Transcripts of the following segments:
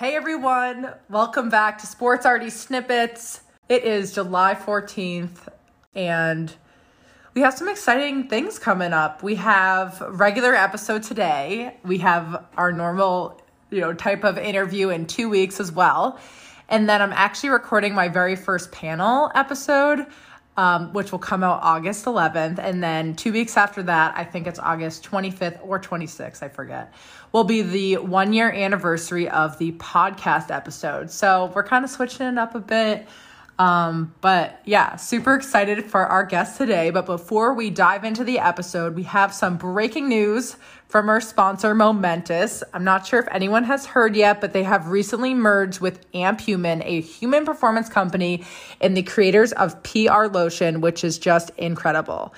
Hey everyone, welcome back to Sports RD Snippets. It is July 14th and we have some exciting things coming up. We have regular episode today. We have our normal, you know, type of interview in 2 weeks as well. And then I'm actually recording my very first panel episode um, which will come out August 11th. And then two weeks after that, I think it's August 25th or 26th, I forget, will be the one year anniversary of the podcast episode. So we're kind of switching it up a bit. Um, but yeah, super excited for our guest today. But before we dive into the episode, we have some breaking news from our sponsor, Momentous. I'm not sure if anyone has heard yet, but they have recently merged with Amp Human, a human performance company, and the creators of PR Lotion, which is just incredible.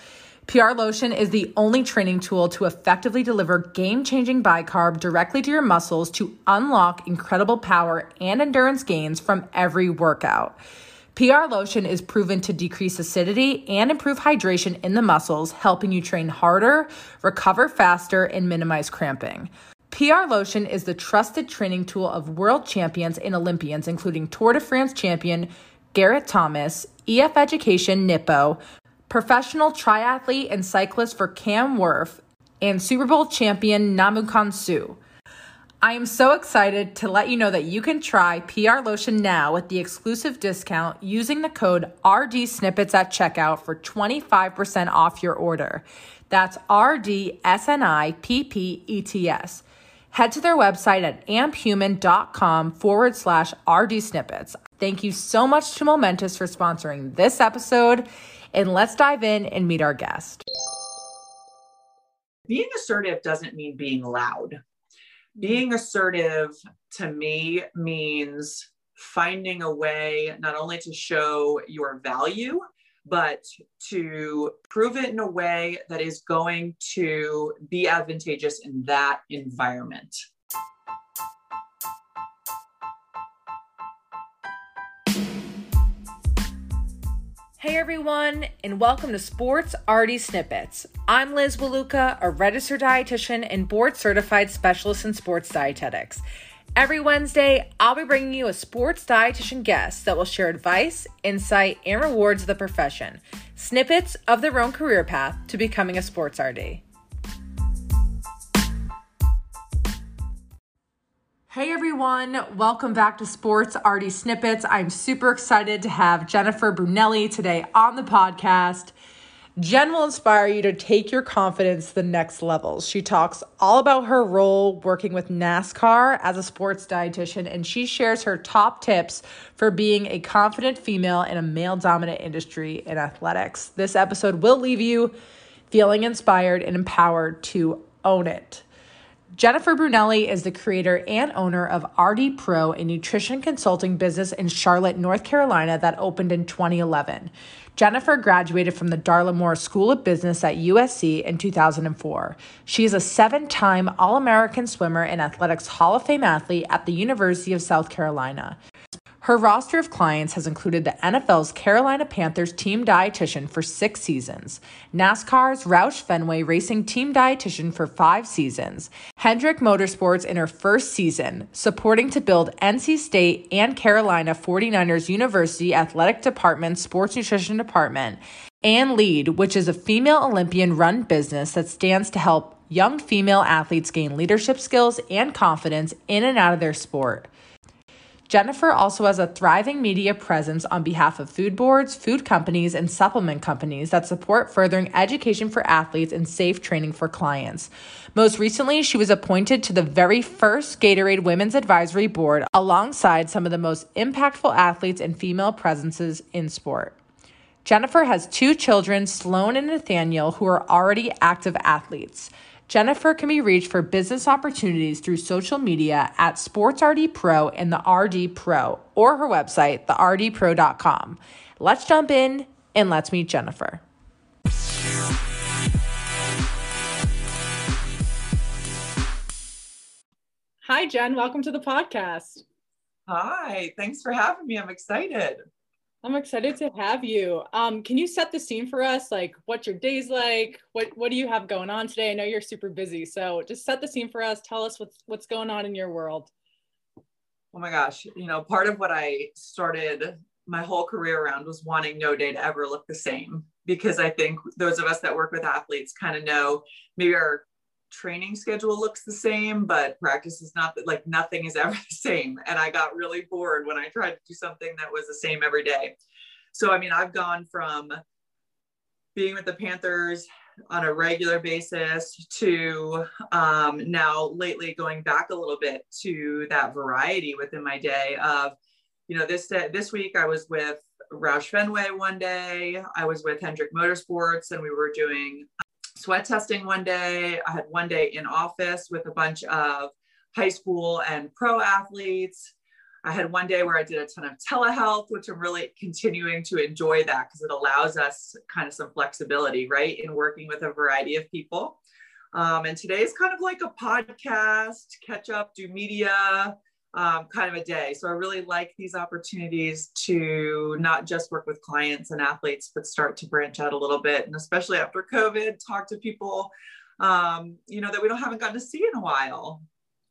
PR Lotion is the only training tool to effectively deliver game changing bicarb directly to your muscles to unlock incredible power and endurance gains from every workout. PR Lotion is proven to decrease acidity and improve hydration in the muscles, helping you train harder, recover faster, and minimize cramping. PR Lotion is the trusted training tool of world champions and Olympians, including Tour de France champion Geraint Thomas, EF Education Nippo, professional triathlete and cyclist for Cam Wurf, and Super Bowl champion Ndamukong Suh. I am so excited to let you know that you can try PR Lotion now with the exclusive discount using the code RD Snippets at checkout for 25% off your order. That's RDSNIPPETS. Head to their website at amphuman.com forward slash RD Snippets. Thank you so much to Momentous for sponsoring this episode, and let's dive in and meet our guest. Being assertive doesn't mean being loud hmm. being assertive to me means finding a way not only to show your value, but to prove it in a way that is going to be advantageous in that environment. Hey everyone, and welcome to Sports RD Snippets. I'm Liz Waluka, a registered dietitian and board certified specialist in sports dietetics. Every Wednesday, I'll be bringing you a sports dietitian guest that will share advice, insight, and rewards of the profession, snippets of their own career path to becoming a sports RD. Hey everyone, welcome back to Sports RD Snippets. I'm super excited to have Jennifer Brunelli today on the podcast. Jen will inspire you to take your confidence to the next levels. She talks all about her role working with NASCAR as a sports dietitian, and she shares her top tips for being a confident female in a male dominant industry in athletics. This episode will leave you feeling inspired and empowered to own it. Jennifer Brunelli is the creator and owner of RD Pro, a nutrition consulting business in Charlotte, North Carolina that opened in 2011. Jennifer graduated from the Darla Moore School of Business at USC in 2004. She is a seven time All American swimmer and athletics Hall of Fame athlete at the University of South Carolina. Her roster of clients has included the NFL's Carolina Panthers team dietitian for six seasons, NASCAR's Roush Fenway Racing team dietitian for five seasons, Hendrick Motorsports in her first season, supporting to build NC State and Carolina 49ers University Athletic Department Sports Nutrition Department, and Lead, which is a female Olympian run business that stands to help young female athletes gain leadership skills and confidence in and out of their sport. Jennifer also has a thriving media presence on behalf of food boards, food companies, and supplement companies that support furthering education for athletes and safe training for clients. Most recently, she was appointed to the very first Gatorade Women's Advisory Board alongside some of the most impactful athletes and female presences in sport. Jennifer has two children, Sloan and Nathaniel, who are already active athletes. Jennifer can be reached for business opportunities through social media at SportsRD Pro and the RD Pro or her website, theRDPro.com. Let's jump in and let's meet Jennifer. Hi, Jen. Welcome to the podcast. Hi, thanks for having me. I'm excited. I'm excited to have you. Um, can you set the scene for us? Like, what's your days like? What What do you have going on today? I know you're super busy, so just set the scene for us. Tell us what's what's going on in your world. Oh my gosh, you know, part of what I started my whole career around was wanting no day to ever look the same because I think those of us that work with athletes kind of know maybe our training schedule looks the same, but practice is not like nothing is ever the same. And I got really bored when I tried to do something that was the same every day. So, I mean, I've gone from being with the Panthers on a regular basis to um, now lately going back a little bit to that variety within my day of, you know, this this week I was with Roush Fenway one day, I was with Hendrick Motorsports, and we were doing sweat testing one day. I had one day in office with a bunch of high school and pro athletes. I had one day where I did a ton of telehealth, which I'm really continuing to enjoy that because it allows us kind of some flexibility, right, in working with a variety of people. Um, and today is kind of like a podcast, catch up, do media, um, kind of a day. So I really like these opportunities to not just work with clients and athletes, but start to branch out a little bit. And especially after COVID, talk to people, um, you know, that we don't haven't gotten to see in a while.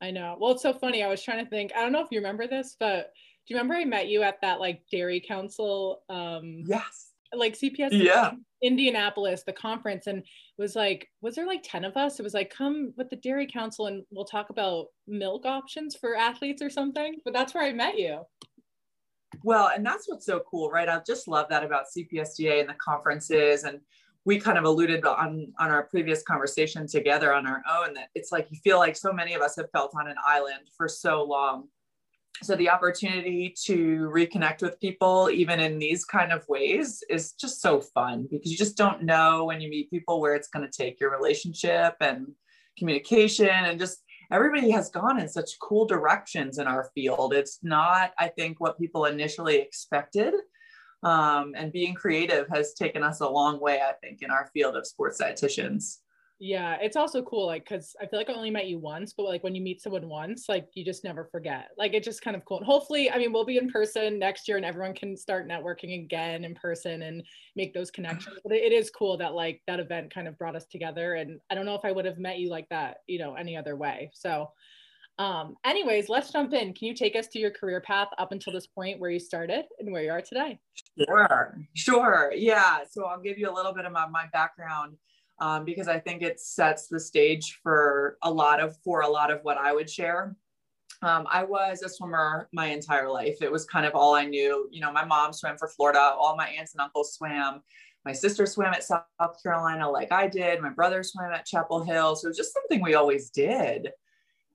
I know. Well, it's so funny. I was trying to think. I don't know if you remember this, but do you remember I met you at that like dairy council? Um, yes. Like CPS. Yeah. Indianapolis, the conference, and was like, was there like 10 of us? It was like, come with the dairy council and we'll talk about milk options for athletes or something. But that's where I met you. Well, and that's what's so cool, right? I just love that about CPSDA and the conferences and we kind of alluded on on our previous conversation together on our own that it's like you feel like so many of us have felt on an island for so long so the opportunity to reconnect with people even in these kind of ways is just so fun because you just don't know when you meet people where it's going to take your relationship and communication and just everybody has gone in such cool directions in our field it's not i think what people initially expected um, and being creative has taken us a long way, I think, in our field of sports dietitians. Yeah, it's also cool, like, because I feel like I only met you once, but like when you meet someone once, like you just never forget. Like it's just kind of cool. And hopefully, I mean, we'll be in person next year and everyone can start networking again in person and make those connections. But it is cool that like that event kind of brought us together. And I don't know if I would have met you like that, you know, any other way. So um, anyways, let's jump in. Can you take us to your career path up until this point where you started and where you are today? Sure, sure. Yeah. So I'll give you a little bit of my, my background um, because I think it sets the stage for a lot of for a lot of what I would share. Um, I was a swimmer my entire life. It was kind of all I knew. You know, my mom swam for Florida. All my aunts and uncles swam. My sister swam at South Carolina like I did. My brother swam at Chapel Hill. So it was just something we always did.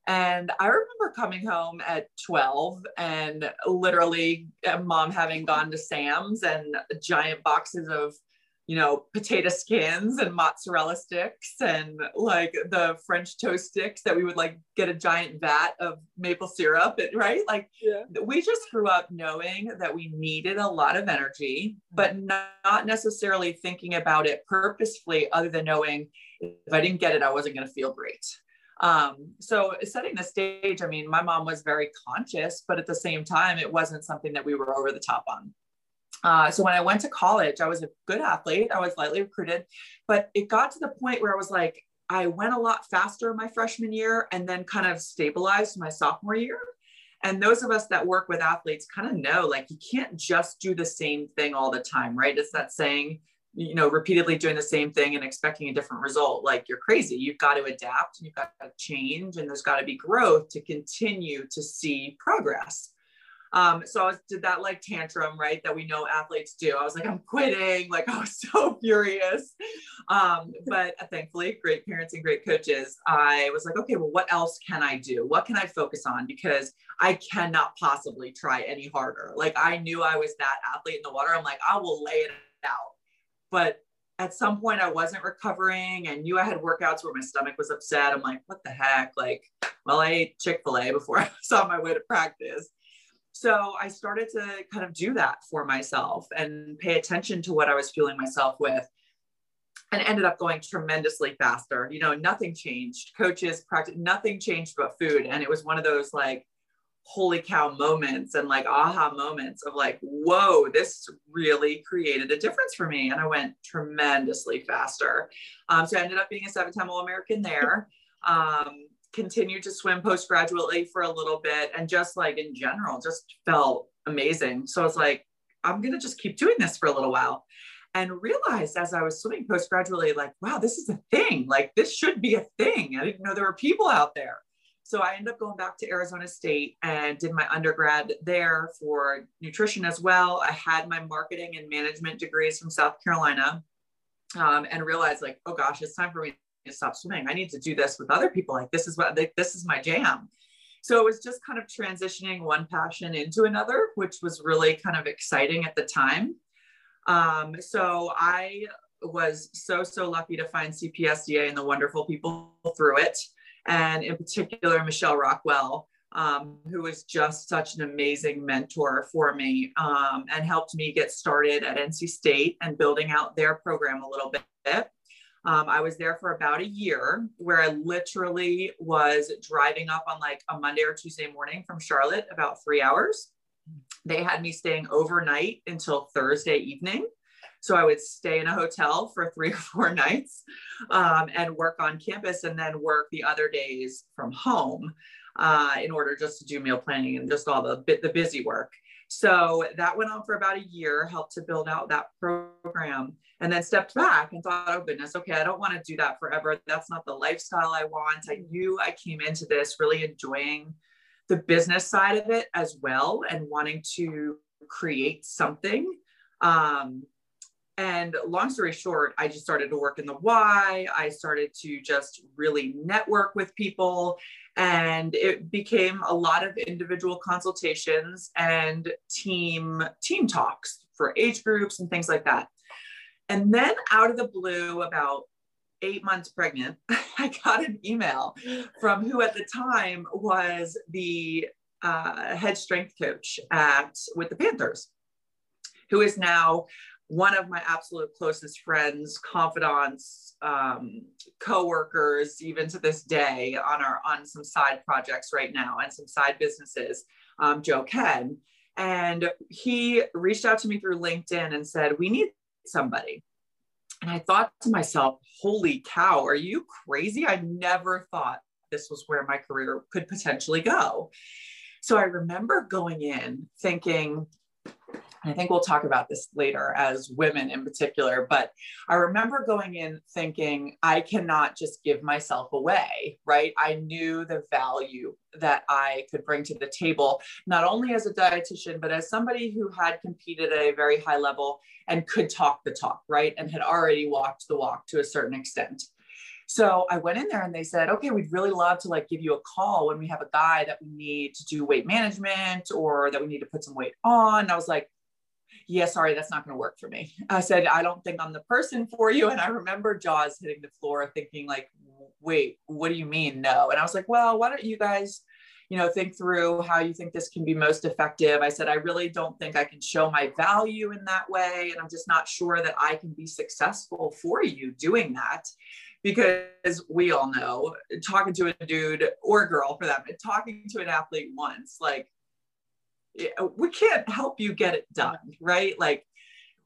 And I remember coming home at 12 and literally uh, mom having gone to Sam's and giant boxes of, you know, potato skins and mozzarella sticks and like the French toast sticks that we would like get a giant vat of maple syrup, right? Like yeah. we just grew up knowing that we needed a lot of energy, but not necessarily thinking about it purposefully, other than knowing if I didn't get it, I wasn't going to feel great. Um, so setting the stage, I mean, my mom was very conscious, but at the same time, it wasn't something that we were over the top on. Uh, so when I went to college, I was a good athlete. I was lightly recruited, but it got to the point where I was like, I went a lot faster my freshman year and then kind of stabilized my sophomore year. And those of us that work with athletes kind of know like you can't just do the same thing all the time, right? It's that saying, you know repeatedly doing the same thing and expecting a different result like you're crazy you've got to adapt and you've got to change and there's got to be growth to continue to see progress um, so I was, did that like tantrum, right? That we know athletes do. I was like, I'm quitting. Like I was so furious. Um, but thankfully, great parents and great coaches. I was like, okay, well, what else can I do? What can I focus on? Because I cannot possibly try any harder. Like I knew I was that athlete in the water. I'm like, I will lay it out but at some point I wasn't recovering I knew I had workouts where my stomach was upset. I'm like, what the heck? Like, well, I ate Chick-fil-A before I was on my way to practice. So I started to kind of do that for myself and pay attention to what I was fueling myself with and ended up going tremendously faster. You know, nothing changed. Coaches, practice, nothing changed but food. And it was one of those like, holy cow moments and like aha moments of like, whoa, this really created a difference for me. And I went tremendously faster. Um, so I ended up being a seven time All American there. Um, continued to swim postgraduately for a little bit and just like in general, just felt amazing. So I was like, I'm going to just keep doing this for a little while and realized as I was swimming postgraduately, like, wow, this is a thing. Like, this should be a thing. I didn't know there were people out there. So I ended up going back to Arizona State and did my undergrad there for nutrition as well. I had my marketing and management degrees from South Carolina um, and realized, like, oh gosh, it's time for me stop swimming. I need to do this with other people. Like, this is what, this is my jam. So it was just kind of transitioning one passion into another, which was really kind of exciting at the time. Um, so I was so, so lucky to find CPSDA and the wonderful people through it and in particular Michelle Rockwell, um, who was just such an amazing mentor for me um, and helped me get started at NC State and building out their program a little bit. Um, I was there for about a year where I literally was driving up on like a Monday or Tuesday morning from Charlotte, about three hours. They had me staying overnight until Thursday evening. So I would stay in a hotel for three or four nights um, and work on campus and then work the other days from home uh, in order just to do meal planning and just all the, the busy work. So that went on for about a year, helped to build out that program, and then stepped back and thought, oh goodness, okay, I don't want to do that forever. That's not the lifestyle I want. I knew I came into this really enjoying the business side of it as well and wanting to create something. Um, and long story short, I just started to work in the Y. I started to just really network with people. And it became a lot of individual consultations and team team talks for age groups and things like that. And then out of the blue, about eight months pregnant, I got an email from who at the time was the uh, head strength coach at with the Panthers, who is now one of my absolute closest friends, confidants, um, co-workers, even to this day on our on some side projects right now and some side businesses, um, Joe Kenn. And he reached out to me through LinkedIn and said, We need somebody. And I thought to myself, holy cow, are you crazy? I never thought this was where my career could potentially go. So I remember going in thinking, I think we'll talk about this later as women in particular, but I remember going in thinking, I cannot just give myself away, right? I knew the value that I could bring to the table, not only as a dietitian, but as somebody who had competed at a very high level and could talk the talk, right? And had already walked the walk to a certain extent. So I went in there and they said, okay, we'd really love to like give you a call when we have a guy that we need to do weight management or that we need to put some weight on. And I was like, yeah, sorry, that's not going to work for me. I said, I don't think I'm the person for you. And I remember jaws hitting the floor thinking like, wait, what do you mean no? And I was like, well, why don't you guys, you know, think through how you think this can be most effective. I said, I really don't think I can show my value in that way. And I'm just not sure that I can be successful for you doing that because we all know talking to a dude or a girl for that, talking to an athlete once, like we can't help you get it done, right? Like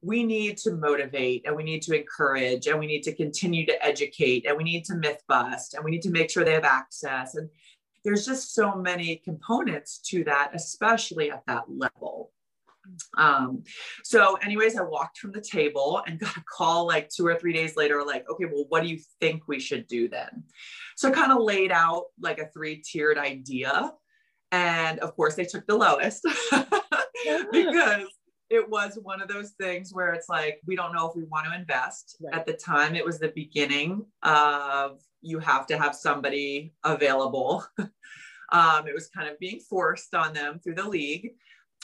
we need to motivate and we need to encourage and we need to continue to educate and we need to myth bust and we need to make sure they have access. And there's just so many components to that, especially at that level. Um, so, anyways, I walked from the table and got a call like two or three days later, like, okay, well, what do you think we should do then? So, I kind of laid out like a three tiered idea and of course, they took the lowest because it was one of those things where it's like, we don't know if we want to invest. Right. At the time, it was the beginning of you have to have somebody available. um, it was kind of being forced on them through the league.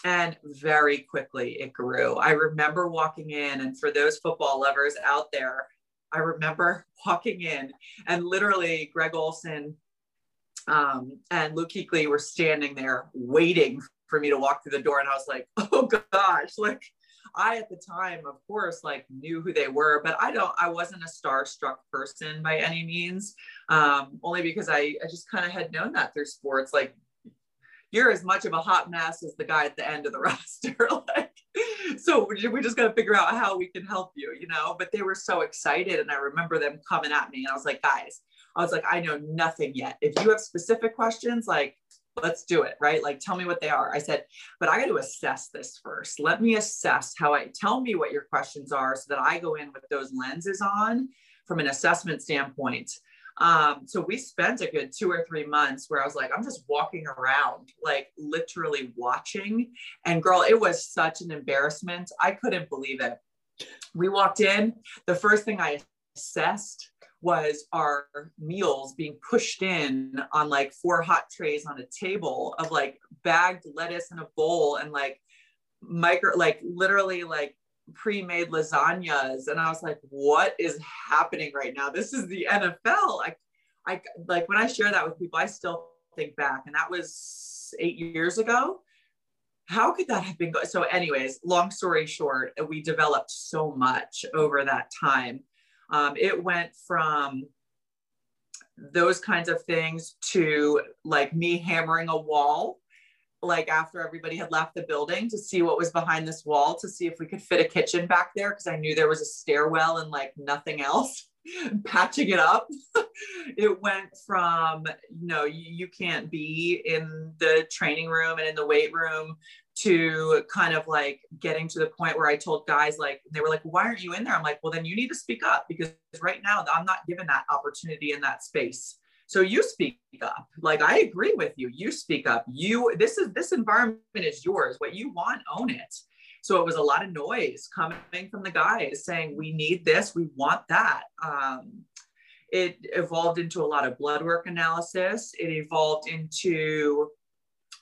And very quickly it grew. I remember walking in, and for those football lovers out there, I remember walking in and literally Greg Olsen um, and Luke Kuechly were standing there waiting for me to walk through the door. And I was like, oh gosh, like I at the time, of course, like knew who they were, but I don't, I wasn't a starstruck person by any means. Um, only because I, I just kind of had known that through sports. Like you're as much of a hot mess as the guy at the end of the roster. like, so we just got to figure out how we can help you, you know. But they were so excited, and I remember them coming at me, and I was like, guys, I was like, I know nothing yet. If you have specific questions, like, let's do it, right? Like, tell me what they are. I said, but I got to assess this first. Let me assess how I tell me what your questions are so that I go in with those lenses on from an assessment standpoint. Um, so we spent a good two or three months where I was like, I'm just walking around, like literally watching. And girl, it was such an embarrassment. I couldn't believe it. We walked in. The first thing I assessed was our meals being pushed in on like four hot trays on a table of like bagged lettuce in a bowl and like micro, like literally like pre-made lasagnas. And i was like what is happening right now? This is the nfl like i like when i share that with people i still think back and that was eight years ago. How could that have been go- so anyways long story short we developed so much over that time um, it went from those kinds of things to like me hammering a wall like after everybody had left the building to see what was behind this wall to see if we could fit a kitchen back there because I knew there was a stairwell and like nothing else. Patching it up. it went from, you know, you, you can't be in the training room and in the weight room to kind of like getting to the point where I told guys like they were like, why aren't you in there? I'm like, well, then you need to speak up because right now I'm not given that opportunity in that space. So you speak up. Like I agree with you. You speak up. You this is this environment is yours. What you want, own it. So it was a lot of noise coming from the guys saying, "We need this. We want that." Um, it evolved into a lot of blood work analysis. It evolved into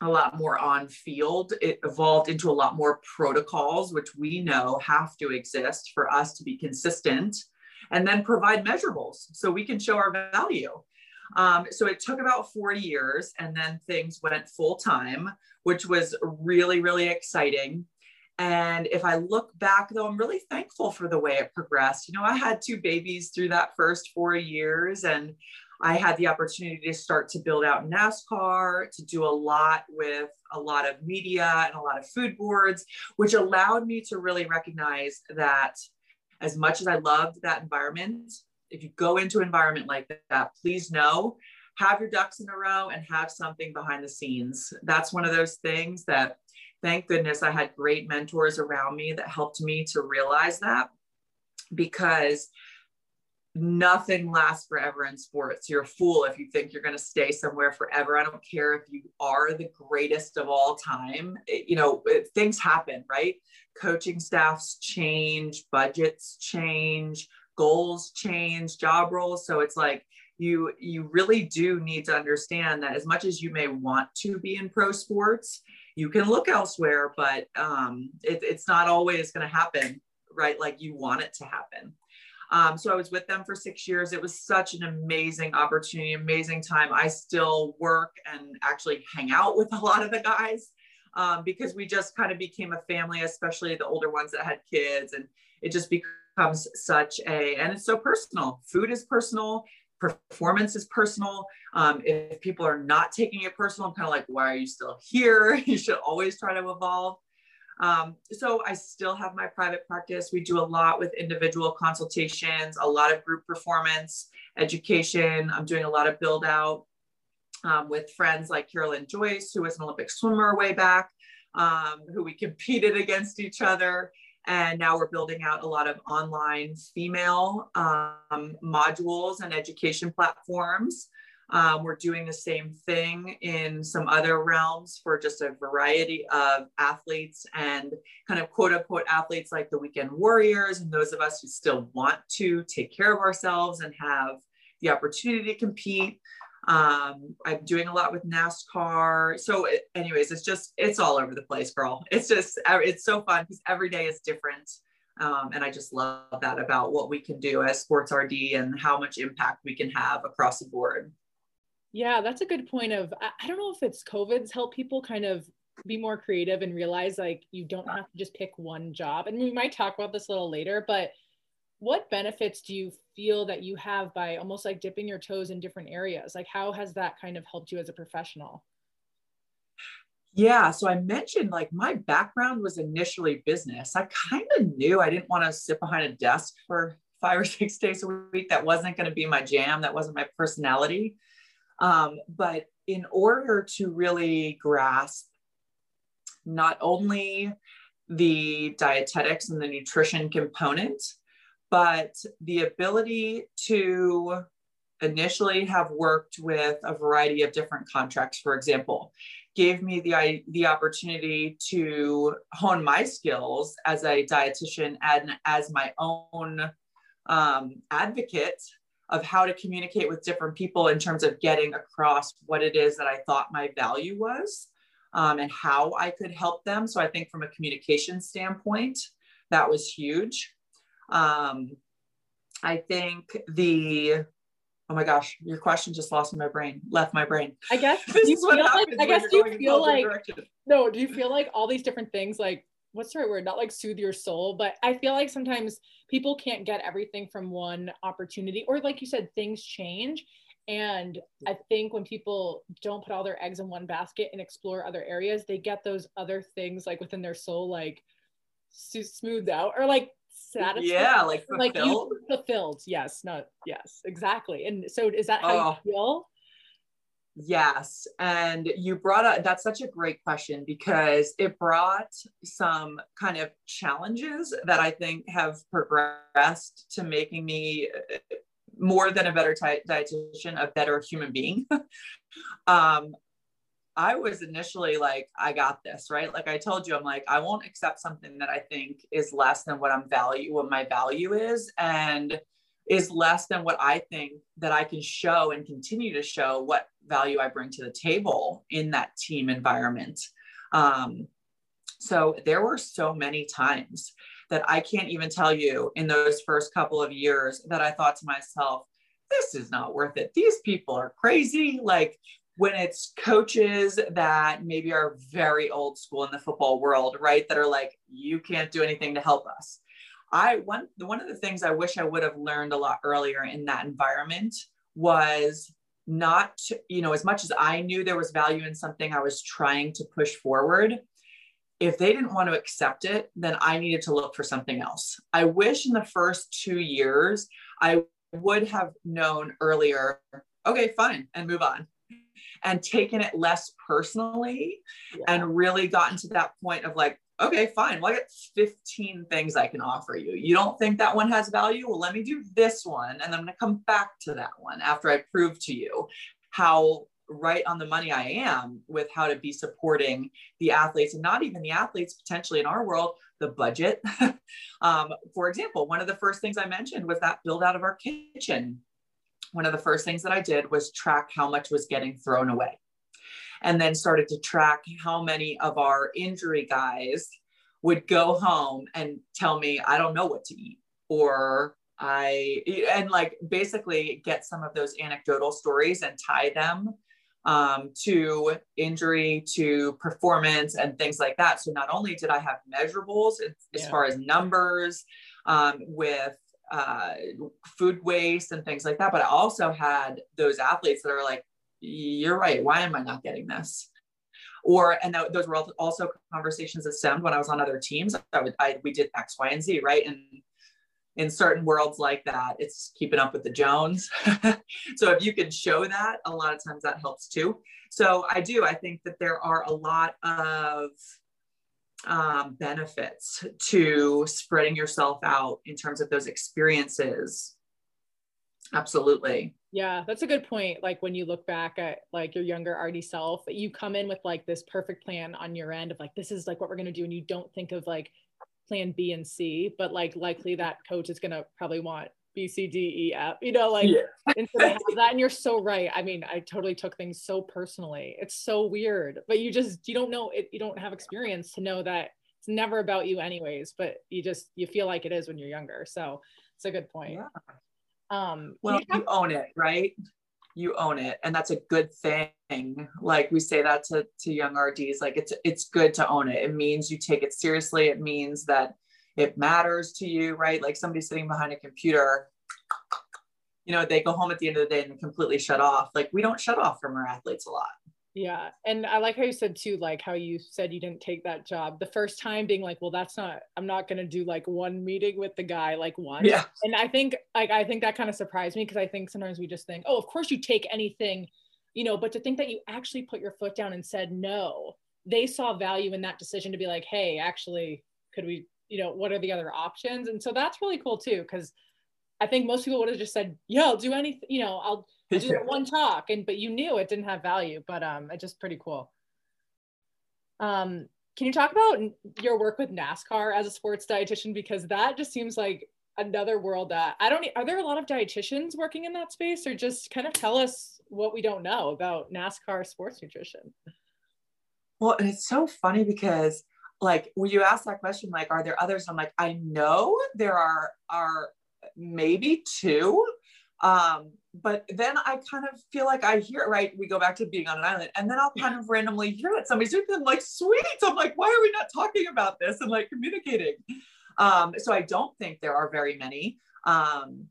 a lot more on field. It evolved into a lot more protocols, which we know have to exist for us to be consistent and then provide measurables so we can show our value. Um, so it took about four years and then things went full time, which was really, really exciting. And if I look back, though, I'm really thankful for the way it progressed. You know, I had two babies through that first four years, and I had the opportunity to start to build out NASCAR, to do a lot with a lot of media and a lot of food boards, which allowed me to really recognize that as much as I loved that environment, if you go into an environment like that, please know, have your ducks in a row and have something behind the scenes. That's one of those things that thank goodness I had great mentors around me that helped me to realize that because nothing lasts forever in sports. You're a fool if you think you're going to stay somewhere forever. I don't care if you are the greatest of all time. It, you know, it, things happen, right? Coaching staffs change, budgets change, goals change, job roles. So it's like you you really do need to understand that as much as you may want to be in pro sports, you can look elsewhere, but um, it, it's not always going to happen, right? Like you want it to happen. Um, so I was with them for six years. It was such an amazing opportunity, amazing time. I still work and actually hang out with a lot of the guys um, because we just kind of became a family, especially the older ones that had kids, and it just becomes such a, and it's so personal. Food is personal, performance is personal. Um, if people are not taking it personal, I'm kind of like, why are you still here? you should always try to evolve. Um, so I still have my private practice. We do a lot with individual consultations, a lot of group performance, education. I'm doing a lot of build out um, with friends like Kara Lynn Joyce, who was an Olympic swimmer way back, um, who we competed against each other. And now we're building out a lot of online female um, modules and education platforms. Um, we're doing the same thing in some other realms for just a variety of athletes and kind of quote unquote athletes like the weekend warriors and those of us who still want to take care of ourselves and have the opportunity to compete. Um, I'm doing a lot with NASCAR. So, anyways, it's just it's all over the place, girl. It's just it's so fun because every day is different. Um, and I just love that about what we can do as sports RD and how much impact we can have across the board. Yeah, that's a good point. Of I don't know if it's COVID's helped people kind of be more creative and realize like you don't have to just pick one job. And we might talk about this a little later, but what benefits do you feel that you have by almost like dipping your toes in different areas? Like, how has that kind of helped you as a professional? Yeah, so I mentioned like my background was initially business. I kind of knew I didn't want to sit behind a desk for five or six days a week. That wasn't going to be my jam. That wasn't my personality. Um, but in order to really grasp not only the dietetics and the nutrition component, but the ability to initially have worked with a variety of different contracts, for example, gave me the, the opportunity to hone my skills as a dietitian and as my own um, advocate of how to communicate with different people in terms of getting across what it is that I thought my value was um, and how I could help them. So I think from a communication standpoint, that was huge. Um, I think the oh my gosh, your question just lost my brain, left my brain. I guess this is what like, I guess do you feel like no, do you feel like all these different things like what's the right word? Not like soothe your soul, but I feel like sometimes people can't get everything from one opportunity, or like you said, things change. And I think when people don't put all their eggs in one basket and explore other areas, they get those other things like within their soul, like smoothed out or like satisfied. Yeah, like fulfilled. Like you fulfilled. Yes, not yes, exactly. And so is that how oh. you feel? Yes. And you brought up that's such a great question because it brought some kind of challenges that I think have progressed to making me uh, more than a better dietitian, a better human being. um, I was initially like, I got this, right? Like I told you, I'm like, I won't accept something that I think is less than what I'm value, what my value is. And is less than what I think that I can show and continue to show what value I bring to the table in that team environment. Um, so there were so many times that I can't even tell you in those first couple of years that I thought to myself, this is not worth it. These people are crazy. Like when it's coaches that maybe are very old school in the football world, right? That are like, you can't do anything to help us. I one one of the things I wish I would have learned a lot earlier in that environment was not you know as much as I knew there was value in something I was trying to push forward if they didn't want to accept it then I needed to look for something else. I wish in the first 2 years I would have known earlier okay fine and move on and taken it less personally yeah. and really gotten to that point of like okay, fine. Well, I got 15 things I can offer you. You don't think that one has value? Well, let me do this one. And I'm going to come back to that one after I prove to you how right on the money I am with how to be supporting the athletes and not even the athletes potentially in our world, the budget. um, for example, one of the first things I mentioned was that build out of our kitchen. One of the first things that I did was track how much was getting thrown away and then started to track how many of our injury guys would go home and tell me, I don't know what to eat, or I, and like basically get some of those anecdotal stories and tie them um, to injury, to performance, and things like that. So not only did I have measurables as, yeah. far as numbers um, with uh, food waste and things like that, but I also had those athletes that are like, you're right. Why am I not getting this? Or, and that, those were also conversations that stemmed when I was on other teams. I would, I, we did X, Y, and Z, right? And in certain worlds like that, it's keeping up with the Jones. so if you can show that, a lot of times that helps too. So I do, I think that there are a lot of um, benefits to spreading yourself out in terms of those experiences. Absolutely. Yeah, that's a good point. Like when you look back at like your younger RD self, you come in with like this perfect plan on your end of like this is like what we're gonna do, and you don't think of like plan B and C, but like likely that coach is gonna probably want B, C, D, E, F, you know, like yeah. instead of that. And you're so right. I mean, I totally took things so personally. It's so weird, but you just you don't know it, you don't have experience to know that it's never about you anyways, but you just you feel like it is when you're younger. So it's a good point. Yeah. Um, well, you, have- you own it, right? You own it, and that's a good thing. Like we say that to to young RDs, like it's it's good to own it. It means you take it seriously. It means that it matters to you, right? Like somebody sitting behind a computer, you know, they go home at the end of the day and completely shut off. Like we don't shut off from our athletes a lot. Yeah. And I like how you said too, like how you said you didn't take that job the first time being like, well, that's not, I'm not going to do like one meeting with the guy like once. Yeah. And I think, like, I think that kind of surprised me because I think sometimes we just think, oh, of course you take anything, you know, but to think that you actually put your foot down and said no, they saw value in that decision to be like, hey, actually, could we, you know, what are the other options? And so that's really cool too, because I think most people would have just said, yeah, I'll do anything, you know, I'll, I'll do one talk. And, but you knew it didn't have value, but um, it's just pretty cool. Um, can you talk about your work with NASCAR as a sports dietitian? Because that just seems like another world that I don't, are there a lot of dietitians working in that space or just kind of tell us what we don't know about NASCAR sports nutrition? Well, and it's so funny because like when you ask that question, like, are there others? I'm like, I know there are are maybe two. Um, but then I kind of feel like I hear it, right? We go back to being on an island, and then I'll kind of randomly hear it. Somebody's doing them like, sweet. I'm like, why are we not talking about this and like communicating? Um, so I don't think there are very many. Um,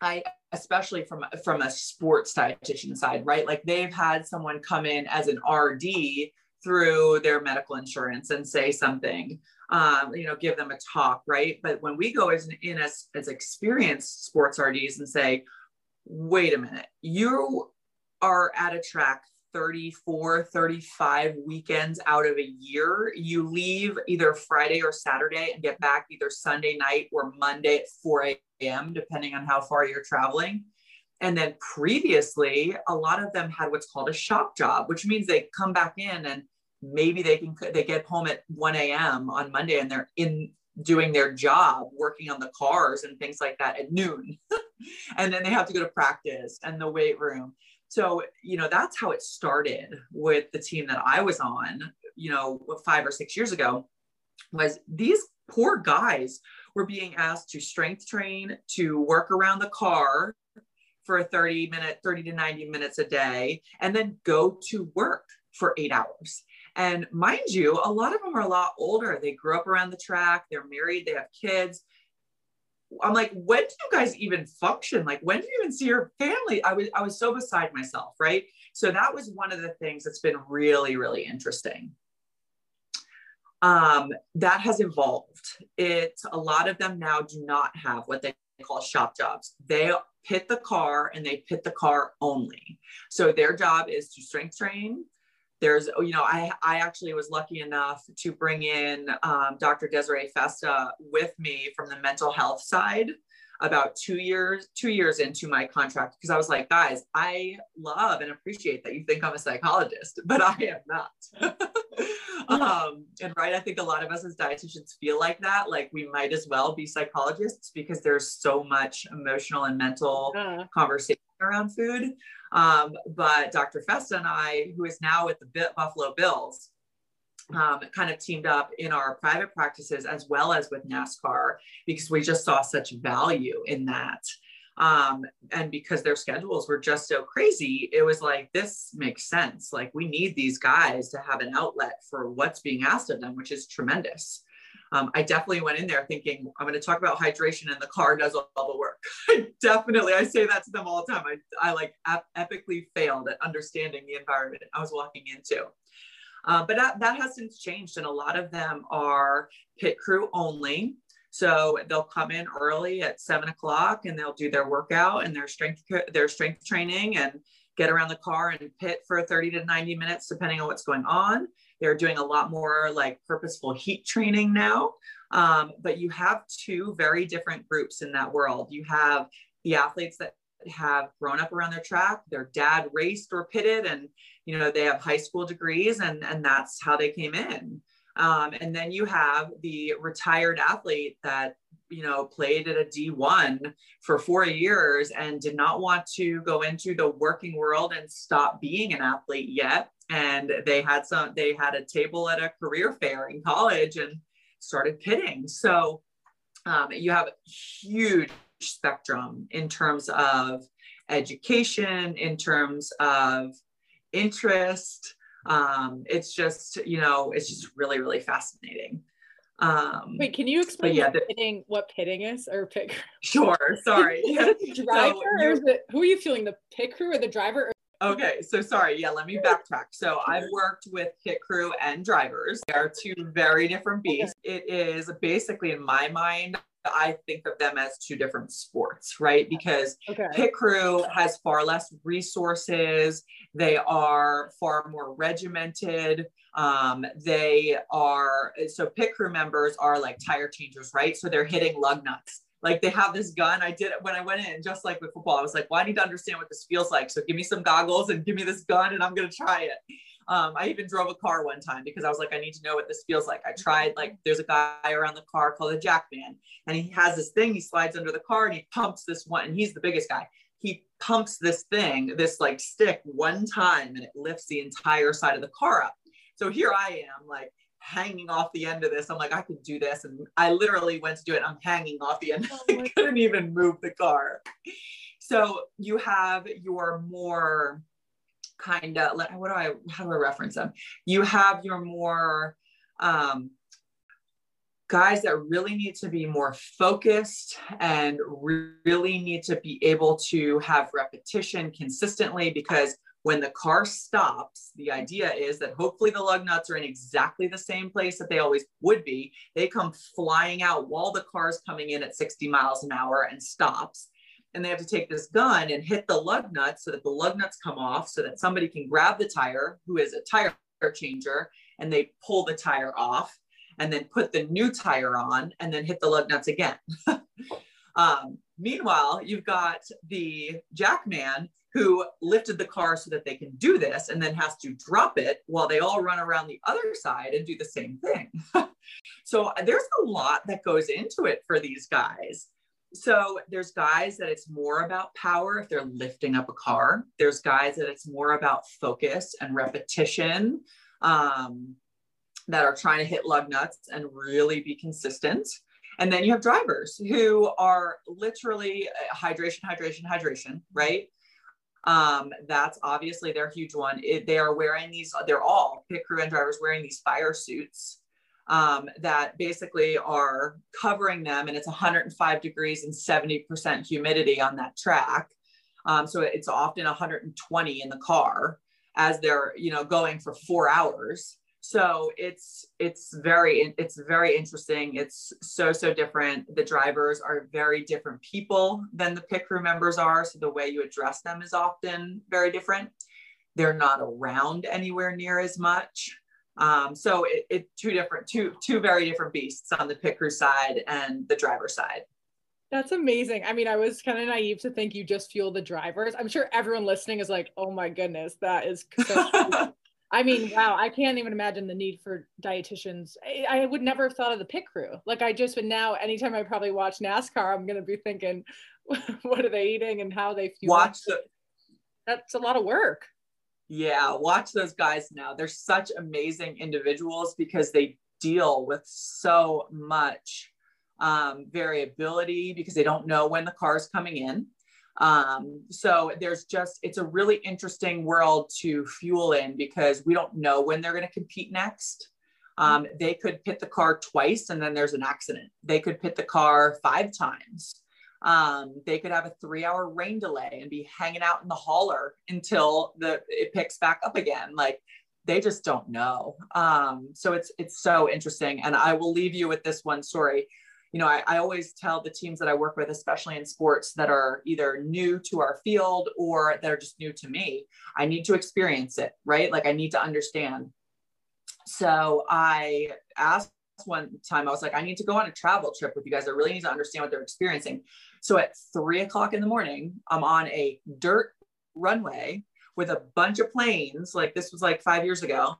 I especially from from a sports dietitian side, right? Like they've had someone come in as an RD through their medical insurance and say something um, you know, give them a talk, right? But when we go as in as, as experienced sports RDs and say, wait a minute, you are at a track 34, 35 weekends out of a year. You leave either Friday or Saturday and get back either Sunday night or Monday at 4 a.m., depending on how far you're traveling. And then previously, a lot of them had what's called a shop job, which means they come back in and maybe they can they get home at 1 a.m on monday and they're in doing their job working on the cars and things like that at noon. And then they have to go to practice and the weight room. So you know that's how it started with the team that i was on you know five or six years ago was these poor guys were being asked to strength train to work around the car for a 30 minute 30 to 90 minutes a day and then go to work for eight hours and mind you, a lot of them are a lot older. They grew up around the track, they're married, they have kids. I'm like, when do you guys even function? Like, when do you even see your family? I was, I was so beside myself, right? So that was one of the things that's been really, really interesting. Um, that has evolved. It a lot of them now do not have what they call shop jobs. They pit the car and they pit the car only. So their job is to strength train, there's you know i i actually was lucky enough to bring in um, dr desiree festa with me from the mental health side about two years two years into my contract because i was like guys i love and appreciate that you think i'm a psychologist but i am not. Um, and right i think a lot of us as dietitians feel like that like we might as well be psychologists because there's so much emotional and mental conversation around food. Um, but Dr. Festa and I, who is now with the Buffalo Bills, um, kind of teamed up in our private practices as well as with NASCAR because we just saw such value in that. Um, and because their schedules were just so crazy, it was like, this makes sense. Like, we need these guys to have an outlet for what's being asked of them, which is tremendous um, I definitely went in there thinking I'm going to talk about hydration and the car does all, the work. I definitely, I say that to them all the time. I, I like ep- epically failed at understanding the environment I was walking into. Uh, but that, that has since changed, and a lot of them are pit crew only. So they'll come in early at seven o'clock and they'll do their workout and their strength their strength training and get around the car and pit for 30 to 90 minutes, depending on what's going on. They're doing a lot more like purposeful heat training now. Um, but you have two very different groups in that world. You have the athletes that have grown up around their track, their dad raced or pitted, and you know they have high school degrees, and and that's how they came in. Um, and then you have the retired athlete that you know played at a D1 for four years and did not want to go into the working world and stop being an athlete yet and they had some they had a table at a career fair in college and started pitting so um, you have a huge spectrum in terms of education in terms of interest um, it's just you know it's just really really fascinating um, Wait, can you explain yeah, what, the, pitting, what pitting is or pit? Sure, sorry. driver so, or is it, who are you feeling, the pit crew or the driver? Okay, so sorry. Yeah, let me backtrack. So I've worked with pit crew and drivers. They are two very different beasts. It is basically, in my mind, I think of them as two different sports, right? Because okay. pit crew has far less resources. They are far more regimented. Um, they are so pit crew members are like tire changers, right? So they're hitting lug nuts like they have this gun. I did it when I went in, just like with football. I was like, well, I need to understand what this feels like. So give me some goggles and give me this gun and I'm going to try it. Um, I even drove a car one time because I was like, I need to know what this feels like. I tried, like, there's a guy around the car called a jackman, and he has this thing, he slides under the car and he pumps this one, and he's the biggest guy. He pumps this thing, this like stick one time, and it lifts the entire side of the car up. So here I am, like, hanging off the end of this. I'm like, I could do this. And I literally went to do it. I'm hanging off the end. Oh I couldn't even move the car. So you have your more kind of, like what do I, how do I reference them? You have your more um, guys that really need to be more focused and really need to be able to have repetition consistently because when the car stops, the idea is that hopefully the lug nuts are in exactly the same place that they always would be. They come flying out while the car is coming in at 60 miles an hour and stops. And they have to take this gun and hit the lug nuts so that the lug nuts come off so that somebody can grab the tire, who is a tire changer, and they pull the tire off and then put the new tire on and then hit the lug nuts again. um, meanwhile, you've got the jackman who lifted the car so that they can do this and then has to drop it while they all run around the other side and do the same thing. so there's a lot that goes into it for these guys. So there's guys that it's more about power if they're lifting up a car. There's guys that it's more about focus and repetition um, that are trying to hit lug nuts and really be consistent. And then you have drivers who are literally uh, hydration, hydration, hydration, right? Um, that's obviously their huge one. It, they are wearing these, they're all pit crew and drivers wearing these fire suits um, that basically are covering them and it's 105 degrees and 70% humidity on that track. Um, so it's often 120 in the car as they're, you know, going for four hours. So it's it's very it's very interesting. It's so so different. The drivers are very different people than the pit crew members are so the way you address them is often very different. They're not around anywhere near as much um, so it, it two different two two very different beasts on the pit crew side and the driver side that's amazing. I mean, I was kind of naive to think you just fuel the drivers. I'm sure everyone listening is like, "Oh my goodness, that is so I mean, wow, I can't even imagine the need for dietitians. I, I, would never have thought of the pit crew. Like I just would now, anytime I probably watch NASCAR, I'm gonna be thinking, what are they eating and how they fuel. Watch the. That's a lot of work. Yeah, watch those guys now. They're such amazing individuals because they deal with so much um, variability because they don't know when the car is coming in. Um, so there's just, it's a really interesting world to fuel in because we don't know when they're going to compete next. Um, they could pit the car twice and then there's an accident. They could pit the car five times. Um, they could have a three hour rain delay and be hanging out in the hauler until the it picks back up again. Like they just don't know. Um, so it's it's so interesting. And I will leave you with this one story you know, I, I, always tell the teams that I work with, especially in sports that are either new to our field or that are just new to me, I need to experience it, right? Like I need to understand. So I asked one time, I was like, I need to go on a travel trip with you guys. I really need to understand what they're experiencing. So at three o'clock in the morning, I'm on a dirt runway with a bunch of planes. Like this was like five years ago,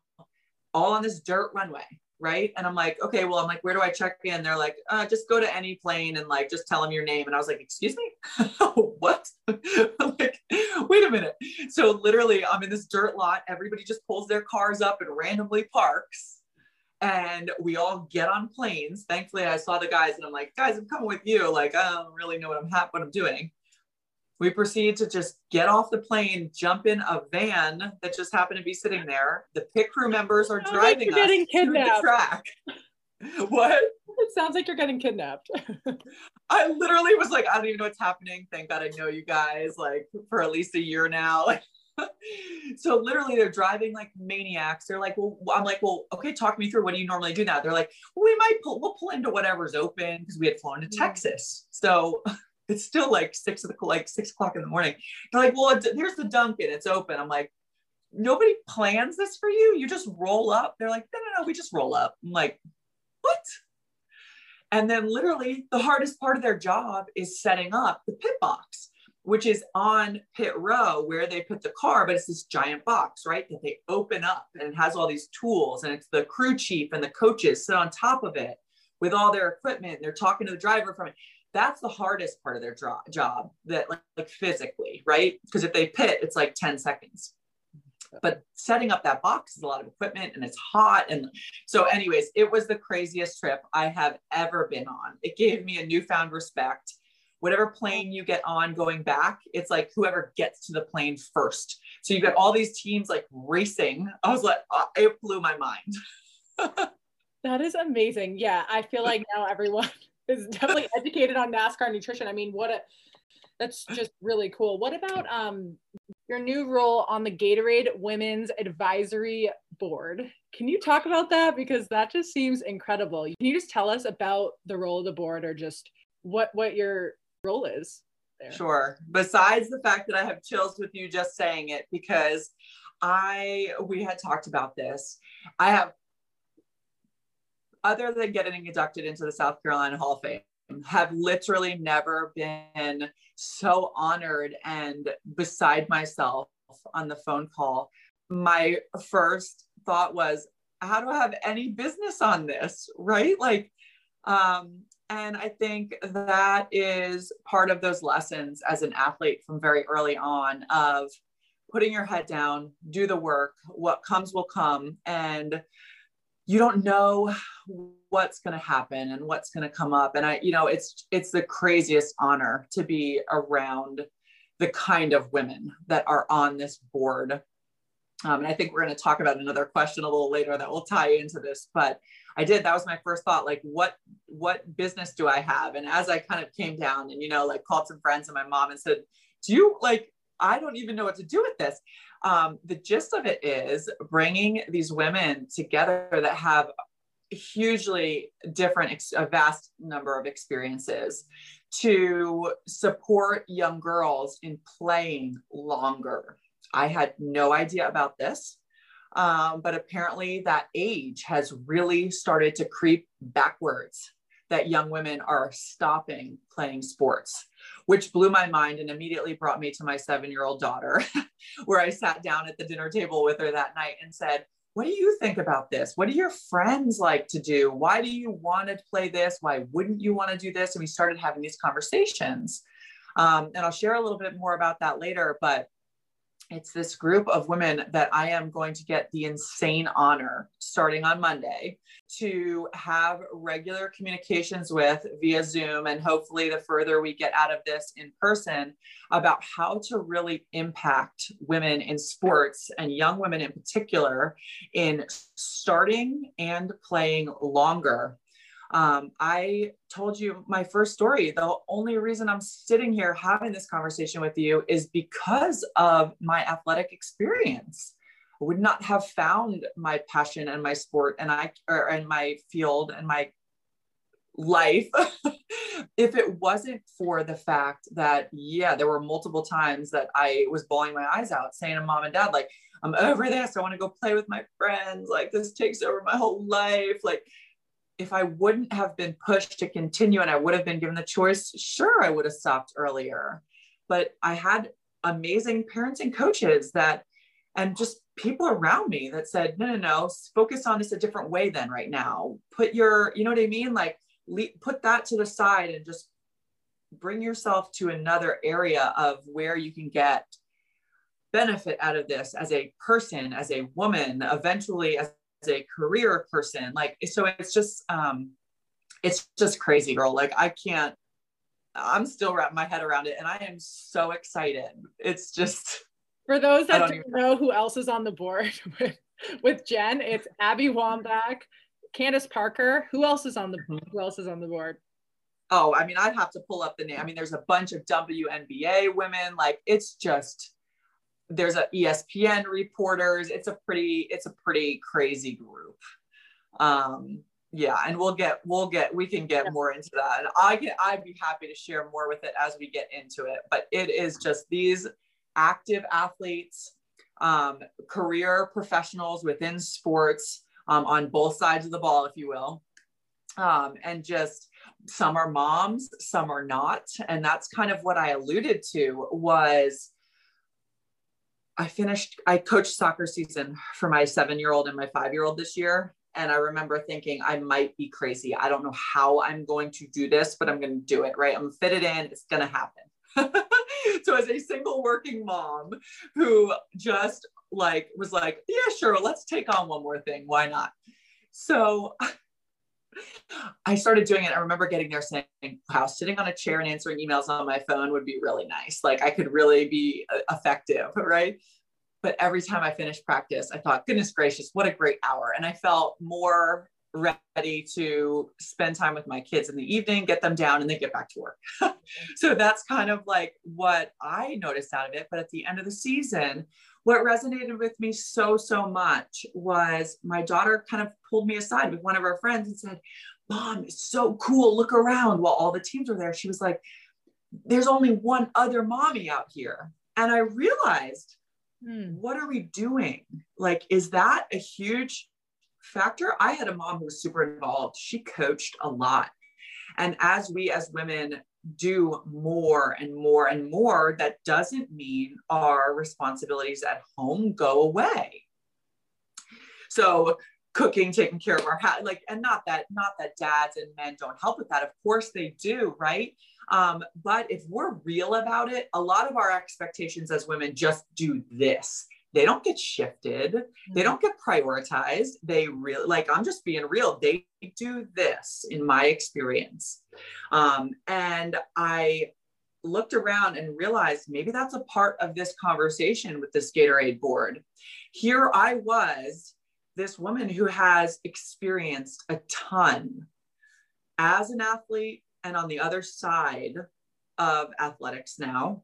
all on this dirt runway right? And I'm like, okay, well, I'm like, where do I check in? They're like, uh, just go to any plane and like, just tell them your name. And I was like, excuse me, what? like, wait a minute. So literally, I'm in this dirt lot. Everybody just pulls their cars up and randomly parks. And we all get on planes. Thankfully, I saw the guys and I'm like, guys, I'm coming with you. Like, I don't really know what I'm ha- what I'm doing. We proceed to just get off the plane, jump in a van that just happened to be sitting there. The pit crew members are driving us getting kidnapped. the track. what? It sounds like you're getting kidnapped. I literally was like, I don't even know what's happening. Thank God I know you guys like for at least a year now. so literally they're driving like maniacs. They're like, well, I'm like, well, okay, talk me through. What do you normally do now? They're like, well, we might pull, we'll pull into whatever's open because we had flown to mm. Texas. So it's still like six of the like six o'clock in the morning. They're like, well, here's the Dunkin', it's open. I'm like, nobody plans this for you. You just roll up. They're like, no, no, no, we just roll up. I'm like, what? And then literally the hardest part of their job is setting up the pit box which is on pit row where they put the car, but it's this giant box, right? That they open up and it has all these tools and it's the crew chief and the coaches sit on top of it with all their equipment. They're talking to the driver from it. That's the hardest part of their job that like, like physically, right? Because if they pit, it's like 10 seconds. But setting up that box is a lot of equipment and it's hot. And so, anyways, it was the craziest trip I have ever been on. It gave me a newfound respect whatever plane you get on going back, it's like whoever gets to the plane first. So you've got all these teams like racing. I was like, uh, it blew my mind. that is amazing. Yeah, I feel like now everyone is definitely educated on NASCAR nutrition. I mean, what a that's just really cool. What about um your new role on the Gatorade Women's Advisory Board? Can you talk about that because that just seems incredible. Can you just tell us about the role of the board or just what what your role is there. Sure. Besides the fact that I have chills with you just saying it, because I, we had talked about this. I have, other than getting inducted into the South Carolina Hall of Fame, have literally never been so honored and beside myself on the phone call. My first thought was, how do I have any business on this? Right? Like, um, and I think that is part of those lessons as an athlete from very early on of putting your head down, do the work, what comes will come. And you don't know what's going to happen and what's going to come up and i you know it's it's the craziest honor to be around the kind of women that are on this board um, and i think we're going to talk about another question a little later that will tie into this but I did. That was my first thought. Like, what what business do I have? And as I kind of came down and you know, like called some friends and my mom and said, "Do you like? I don't even know what to do with this." Um, the gist of it is bringing these women together that have hugely different, a vast number of experiences to support young girls in playing longer. I had no idea about this. Um, but apparently, that age has really started to creep backwards, that young women are stopping playing sports, which blew my mind and immediately brought me to my seven year old daughter, where I sat down at the dinner table with her that night and said, what do you think about this? What do your friends like to do? Why do you want to play this? Why wouldn't you want to do this? And we started having these conversations. Um, and I'll share a little bit more about that later. But it's this group of women that I am going to get the insane honor starting on Monday to have regular communications with via Zoom. And hopefully, the further we get out of this in person, about how to really impact women in sports and young women in particular in starting and playing longer um, I told you my first story. The only reason I'm sitting here having this conversation with you is because of my athletic experience. I would not have found my passion and my sport and I or and my field and my life if it wasn't for the fact that yeah there were multiple times that i was bawling my eyes out saying to mom and dad like i'm over this i want to go play with my friends like this takes over my whole life like if I wouldn't have been pushed to continue and I would have been given the choice, sure, I would have stopped earlier. But I had amazing parents and coaches that, and just people around me that said, no, no, no, focus on this a different way than right now. Put your, you know what I mean? Like, put that to the side and just bring yourself to another area of where you can get benefit out of this as a person, as a woman, eventually as a career person like so it's just um it's just crazy girl. Like i can't i'm still wrapping my head around it and i am so excited. It's just for those that don't, don't know who else is on the board with, with jen it's abby wambach candace parker. Who else is on the mm-hmm. who else is on the board? Oh i mean i'd have to pull up the name. I mean there's a bunch of wnba women. Like it's just there's a espn reporters. It's a pretty it's a pretty crazy group. Um yeah and we'll get we'll get we can get more into that. And i can i'd be happy to share more with it as we get into it but it is just these active athletes um, career professionals within sports um, on both sides of the ball if you will. Um, and just some are moms some are not. And that's kind of what i alluded to was i finished i coached soccer season for my seven year old and my five year old this year and I remember thinking, I might be crazy. I don't know how I'm going to do this, but I'm going to do it, right? I'm fit it in. It's going to happen. so, as a single working mom who just like was like, yeah, sure, let's take on one more thing. Why not? So, I started doing it. I remember getting there saying, wow, sitting on a chair and answering emails on my phone would be really nice. Like I could really be uh, effective, right? But every time I finished practice, I thought, goodness gracious, what a great hour. And I felt more ready to spend time with my kids in the evening, get them down, and then get back to work. so that's kind of like what I noticed out of it. But at the end of the season, what resonated with me so, so much was my daughter kind of pulled me aside with one of her friends and said, Mom, it's so cool. Look around while all the teams were there. She was like, There's only one other mommy out here. And I realized hmm. what are we doing? Like, is that a huge factor? I had a mom who was super involved. She coached a lot. And as we as women do more and more and more, that doesn't mean our responsibilities at home go away. So cooking, taking care of our house, like, and not that, not that dads and men don't help with that. Of course they do, right? Um, but if we're real about it, a lot of our expectations as women just do this. They don't get shifted. They mm-hmm. don't get prioritized. They really, like, I'm just being real. They do this in my experience. Um, and I looked around and realized maybe that's a part of this conversation with the Gatorade board. Here I was, this woman who has experienced a ton as an athlete, and on the other side of athletics now.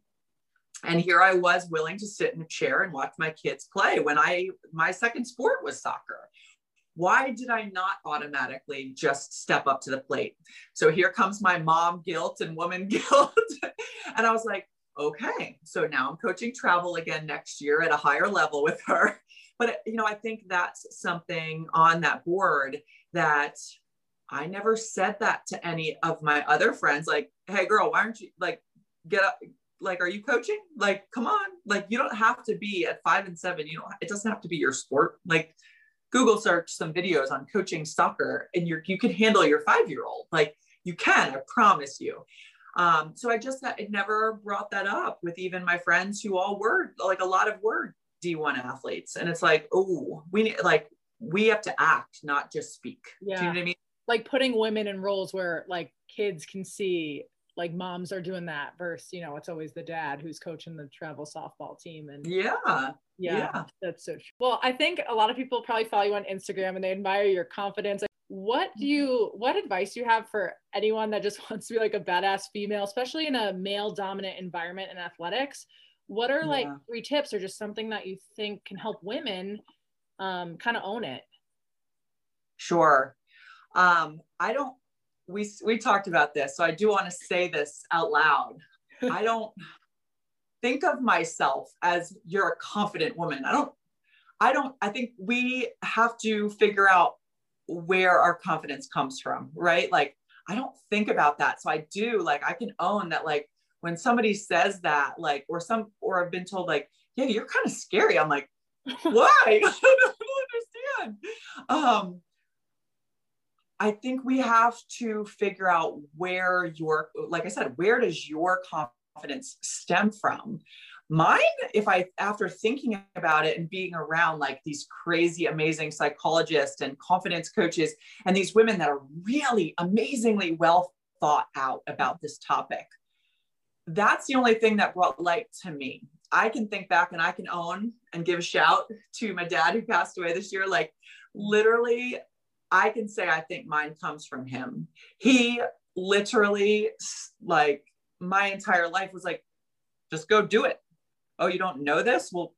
And here I was willing to sit in a chair and watch my kids play when I my second sport was soccer. Why did I not automatically just step up to the plate? So here comes my mom guilt and woman guilt. and I was like, okay, so now I'm coaching travel again next year at a higher level with her. But you know, I think that's something on that board that I never said that to any of my other friends. Like, hey, girl, why aren't you like get up? Like, are you coaching? Like, come on. Like, you don't have to be at five and seven. You don't. It doesn't have to be your sport. Like, Google search some videos on coaching soccer, and you're you can handle your five year old. Like, you can. I promise you. Um, so I just I never brought that up with even my friends who all were like a lot of were D1 athletes, and it's like, oh, we need like we have to act, not just speak. Yeah. Do you know what I mean? like putting women in roles where like kids can see like moms are doing that versus you know it's always the dad who's coaching the travel softball team and yeah yeah, yeah. that's so true. Well i think a lot of people probably follow you on instagram and they admire your confidence. What do you what advice do you have for anyone that just wants to be like a badass female especially in a male dominant environment in athletics? What are like yeah. three tips or just something that you think can help women um, kind of own it? Sure. Um, I don't, we, we talked about this, so I do want to say this out loud. I don't think of myself as you're a confident woman. I don't, I don't, I think we have to figure out where our confidence comes from, right? Like, I don't think about that. So I do, like, I can own that, like, when somebody says that, like, or some, or I've been told, like, yeah, you're kind of scary. I'm like, why? I don't understand. Um, I think we have to figure out where your, like I said, where does your confidence stem from? Mine, if I, after thinking about it and being around like these crazy, amazing psychologists and confidence coaches, and these women that are really amazingly well thought out about this topic, that's the only thing that brought light to me. I can think back and I can own and give a shout to my dad who passed away this year. Like, literally, I can say I think mine comes from him. He literally, like, my entire life was like, just go do it. oh, you don't know this? Well,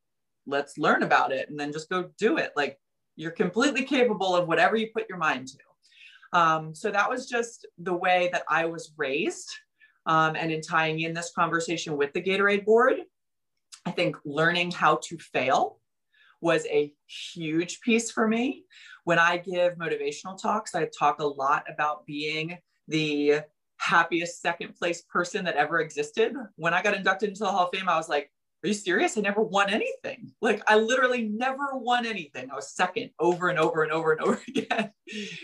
let's learn about it and then just go do it. Like you're completely capable of whatever you put your mind to. Um, so that was just the way that I was raised. Um, and in tying in this conversation with the Gatorade board, I think learning how to fail was a huge piece for me. When I give motivational talks, I talk a lot about being the happiest second place person that ever existed. When I got inducted into the Hall of Fame, I was like, are you serious? I never won anything. Like I literally never won anything. I was second over and over and over and over again.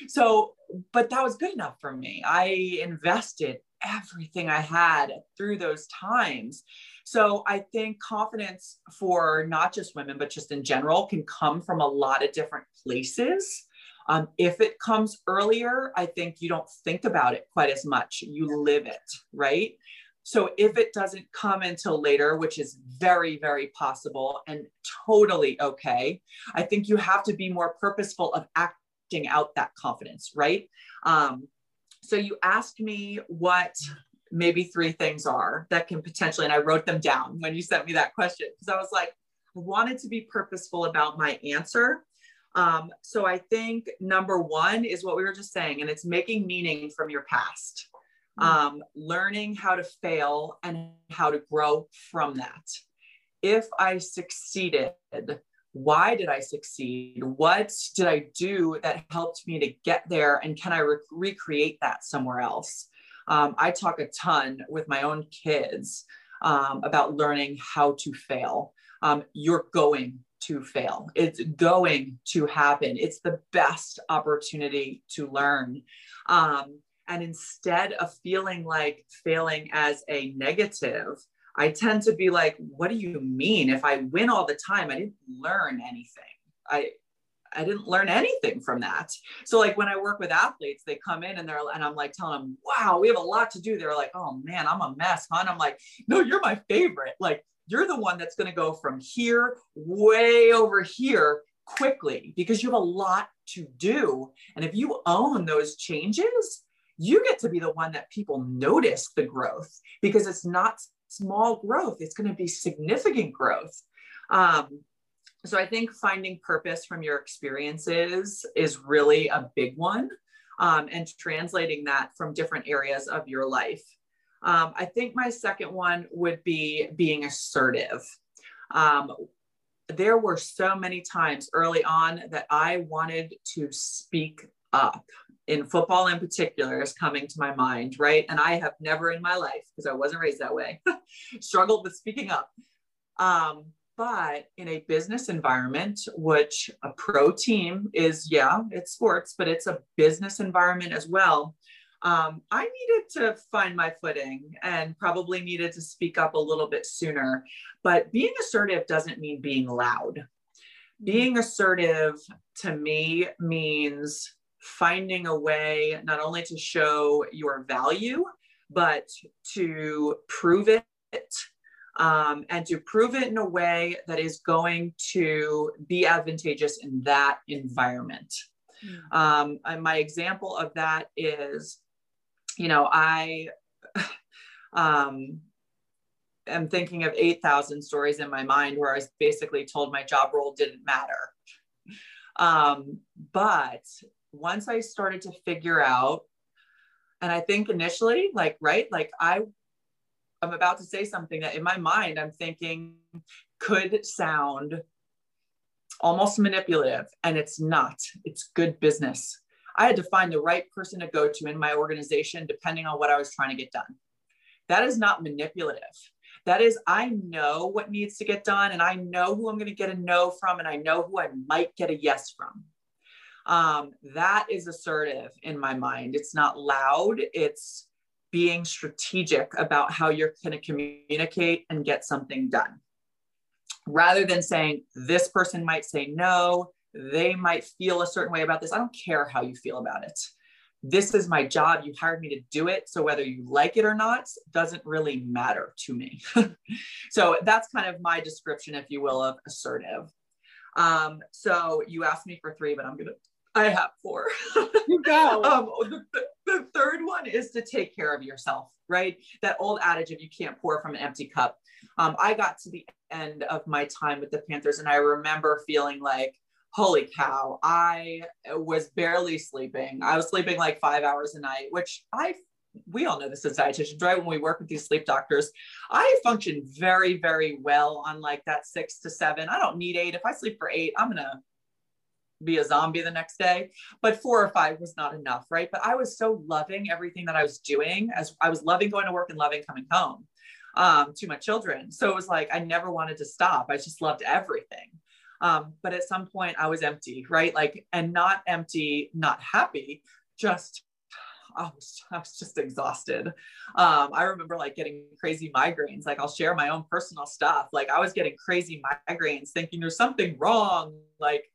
So, but that was good enough for me. I invested everything I had through those times. So I think confidence for not just women, but just in general can come from a lot of different places. Um, if it comes earlier, I think you don't think about it quite as much. You live it, right? So if it doesn't come until later, which is very, very possible and totally okay, I think you have to be more purposeful of acting out that confidence, right? Um, so you asked me what maybe three things are that can potentially, and I wrote them down when you sent me that question because I was like, I wanted to be purposeful about my answer. Um, so I think number one is what we were just saying, and it's making meaning from your past, hmm. um, learning how to fail and how to grow from that. If I succeeded, why did I succeed? What did I do that helped me to get there? And can I re- recreate that somewhere else? Um, I talk a ton with my own kids um, about learning how to fail. Um, you're going to fail. It's going to happen. It's the best opportunity to learn. Um, and instead of feeling like failing as a negative, I tend to be like, what do you mean? If I win all the time, I didn't learn anything. I I didn't learn anything from that. So like when I work with athletes, they come in and they're and I'm like telling them, wow, we have a lot to do. They're like, oh man, I'm a mess? And I'm like, no, you're my favorite. Like you're the one that's going to go from here way over here quickly because you have a lot to do. And if you own those changes, you get to be the one that people notice the growth because it's not small growth, it's going to be significant growth. Um, so I think finding purpose from your experiences is really a big one um, and translating that from different areas of your life. Um, I think my second one would be being assertive. Um, there were so many times early on that I wanted to speak up. In football, in particular, is coming to my mind, right? And I have never in my life, because I wasn't raised that way, struggled with speaking up. Um, but in a business environment, which a pro team is, yeah, it's sports, but it's a business environment as well. Um, I needed to find my footing and probably needed to speak up a little bit sooner. But being assertive doesn't mean being loud. Being assertive to me means finding a way not only to show your value, but to prove it um, and to prove it in a way that is going to be advantageous in that environment. Mm. Um, and my example of that is, you know, I um, am thinking of 8,000 stories in my mind where I was basically told my job role didn't matter. Um, but once I started to figure out, and I think initially, like, right, like I I'm about to say something that in my mind I'm thinking could sound almost manipulative, and it's not. It's good business. I had to find the right person to go to in my organization depending on what I was trying to get done. That is not manipulative. That is, I know what needs to get done, and I know who I'm going to get a no from, and I know who I might get a yes from. Um, that is assertive in my mind. It's not loud. It's being strategic about how you're going to communicate and get something done. Rather than saying, this person might say no, they might feel a certain way about this. I don't care how you feel about it. This is my job. You hired me to do it. So whether you like it or not doesn't really matter to me. so that's kind of my description, if you will, of assertive. Um, so you asked me for three, but I'm going to I have four. You go. um, the, the, third one is to take care of yourself, right? That old adage of you can't pour from an empty cup. Um, I got to the end of my time with the Panthers and I remember feeling like, holy cow, I was barely sleeping. I was sleeping like five hours a night, which I we all know this as dietitians, right? When we work with these sleep doctors, I function very, very well on like that six to seven. I don't need eight. If I sleep for eight, I'm gonna be a zombie the next day. But four or five was not enough, right? But I was so loving everything that I was doing as I was loving going to work and loving coming home um, to my children. So it was like I never wanted to stop. I just loved everything. Um, but at some point I was empty, right? Like, and not empty, not happy, just I was, I was just exhausted. Um, I remember like getting crazy migraines. Like I'll share my own personal stuff. Like I was getting crazy migraines, thinking there's something wrong. Like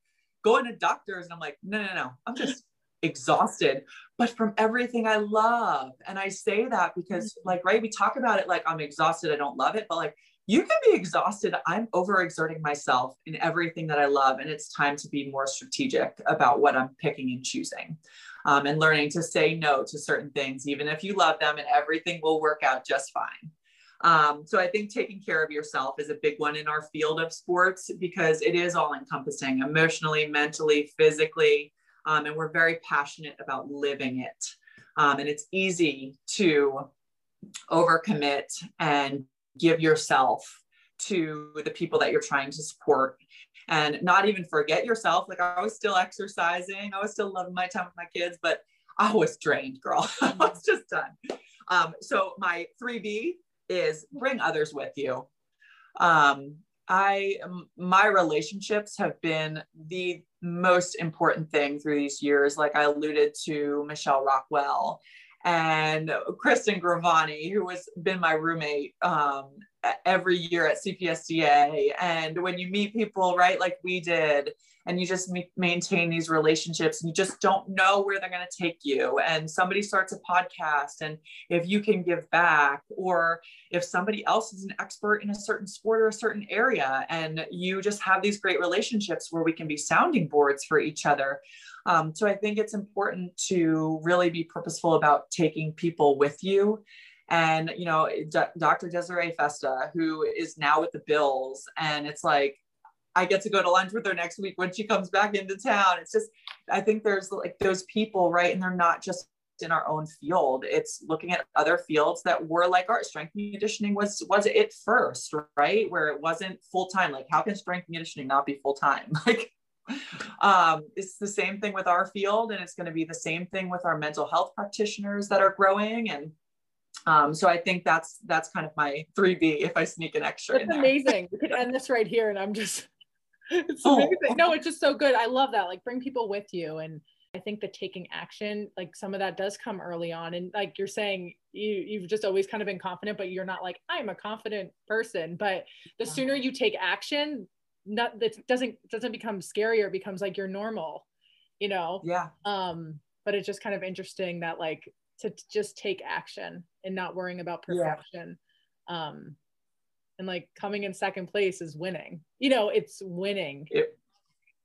going to doctors, and I'm like, no, no, no, I'm just exhausted, but from everything I love. And I say that because, mm-hmm. like, right, we talk about it like I'm exhausted, I don't love it, but like you can be exhausted. I'm overexerting myself in everything that I love. And it's time to be more strategic about what I'm picking and choosing um, and learning to say no to certain things, even if you love them and everything will work out just fine. Um, so I think taking care of yourself is a big one in our field of sports because it is all encompassing emotionally, mentally, physically. Um, and we're very passionate about living it. Um, and it's easy to overcommit and give yourself to the people that you're trying to support and not even forget yourself. Like I was still exercising, I was still loving my time with my kids, but I was drained, girl. I was just done. Um, so my 3B is bring others with you. Um, I my relationships have been the most important thing through these years. Like I alluded to Michelle Rockwell and Kristen Gravani, who has been my roommate um, every year at CPSDA. And when you meet people, right, like we did, and you just maintain these relationships and you just don't know where they're going to take you. And somebody starts a podcast, and if you can give back, or if somebody else is an expert in a certain sport or a certain area, and you just have these great relationships where we can be sounding boards for each other. Um, so I think it's important to really be purposeful about taking people with you and you know D- dr desiree festa who is now with the bills and it's like i get to go to lunch with her next week when she comes back into town. It's just i think there's like those people right and they're not just in our own field. It's looking at other fields that were like art strength conditioning was was it first right? Where it wasn't full-time. Like how can strength conditioning not be full-time? Like um, it's the same thing with our field and it's going to be the same thing with our mental health practitioners that are growing and um, so I think that's that's kind of my 3B if I sneak an extra. It's amazing. we could end this right here and I'm just it's oh. amazing. No, it's just so good. I love that. Like bring people with you. And I think the taking action, like some of that does come early on. And like you're saying, you you've just always kind of been confident, but you're not like, I'm a confident person. But the sooner you take action, not that doesn't doesn't become scarier, it becomes like you're normal, you know? Yeah. Um, but it's just kind of interesting that like to just take action and not worrying about perfection. Yeah. Um, and like coming in second place is winning. You know, it's winning. It,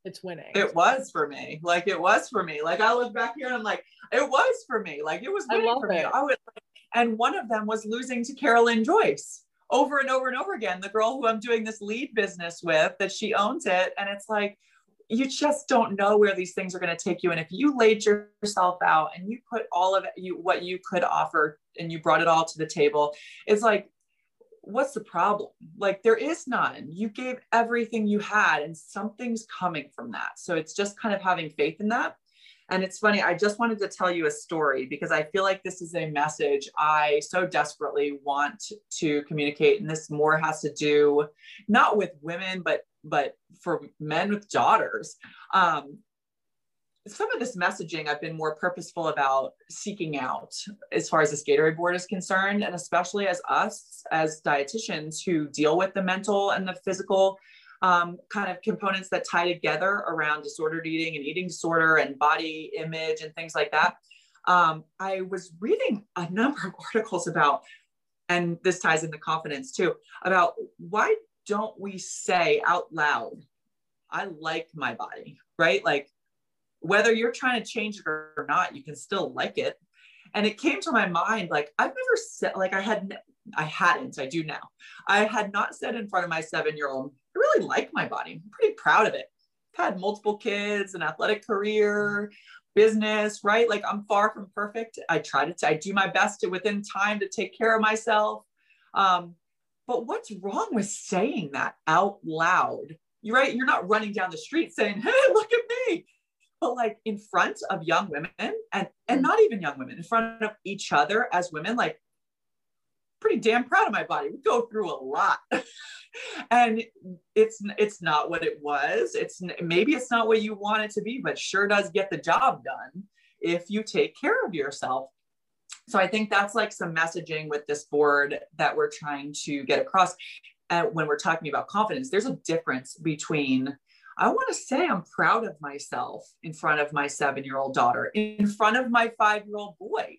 it's winning. It was for me. Like it was for me. Like I look back here and I'm like, it was for me. Like it was winning for it. me. I would, and one of them was losing to Kara Lynn Joyce over and over and over again. The girl who I'm doing this lead business with, that she owns it, and it's like you just don't know where these things are going to take you. And if you laid yourself out and you put all of you what you could offer and you brought it all to the table it's like what's the problem? Like there is none. You gave everything you had and something's coming from that. So it's just kind of having faith in that and it's funny i just wanted to tell you a story because i feel like this is a message i so desperately want to communicate and this more has to do not with women but but for men with daughters. Um, some of this messaging I've been more purposeful about seeking out as far as the Gatorade board is concerned, and especially as us as dietitians who deal with the mental and the physical um, kind of components that tie together around disordered eating and eating disorder and body image and things like that. Um, I was reading a number of articles about, and this ties into confidence too, about why don't we say out loud, I like my body, right? Like whether you're trying to change it or not, you can still like it. And it came to my mind like I've never said like I had I hadn't, I do now. I had not said in front of my seven year old, really like my body. I'm pretty proud of it. I've had multiple kids, an athletic career, business, right? Like I'm far from perfect. I try to, I do my best to within time to take care of myself. Um, but what's wrong with saying that out loud? You're right. You're not running down the street saying, Hey, look at me. But like in front of young women and, and mm. not even young women, in front of each other as women, like pretty damn proud of my body. We go through a lot. and it's it's not what it was. It's maybe it's not what you want it to be, but sure does get the job done if you take care of yourself. So I think that's like some messaging with this board that we're trying to get across. And when we're talking about confidence, there's a difference between I want to say I'm proud of myself in front of my seven year old daughter, in front of my five year old boy.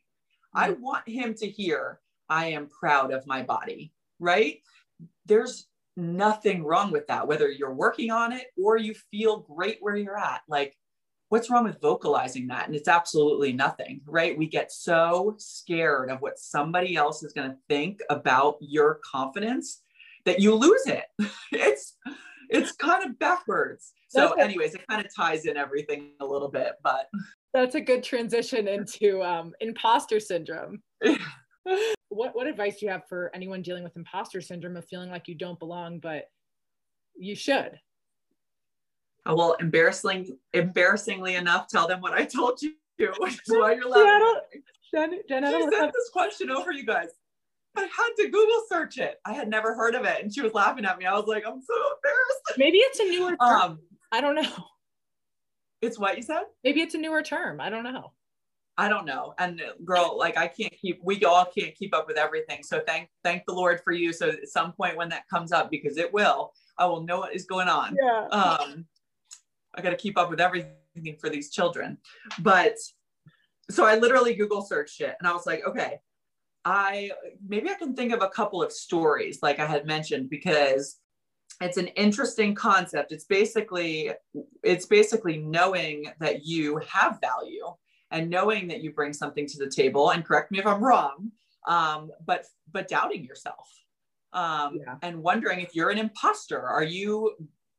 I mm-hmm. want him to hear I am proud of my body, right? There's nothing wrong with that, whether you're working on it or you feel great where you're at. Like, what's wrong with vocalizing that? And it's absolutely nothing, right? We get so scared of what somebody else is going to think about your confidence that you lose it. it's it's kind of backwards. So, anyways, it kind of ties in everything a little bit, but that's a good transition into um, imposter syndrome. what what advice do you have for anyone dealing with imposter syndrome of feeling like you don't belong but you should oh, well embarrassingly embarrassingly enough tell them what i told you which is why you're laughing Jen, Jen, Jen, she sent this question over you guys I had to Google search it. I had never heard of it. And she was laughing at me. I was like, I'm so embarrassed. Maybe it's a newer term. Um, I don't know. It's what you said? Maybe it's a newer term. I don't know. I don't know. And girl, like I can't keep, we all can't keep up with everything. So thank, thank the Lord for you. So at some point when that comes up, because it will, I will know what is going on. Yeah. Um, I got to keep up with everything for these children. But so I literally Google searched it and I was like, okay, I, maybe I can think of a couple of stories like I had mentioned, because it's an interesting concept. It's basically, it's basically knowing that you have value and knowing that you bring something to the table and correct me if i'm wrong um, but but doubting yourself um, yeah. and wondering if you're an imposter are you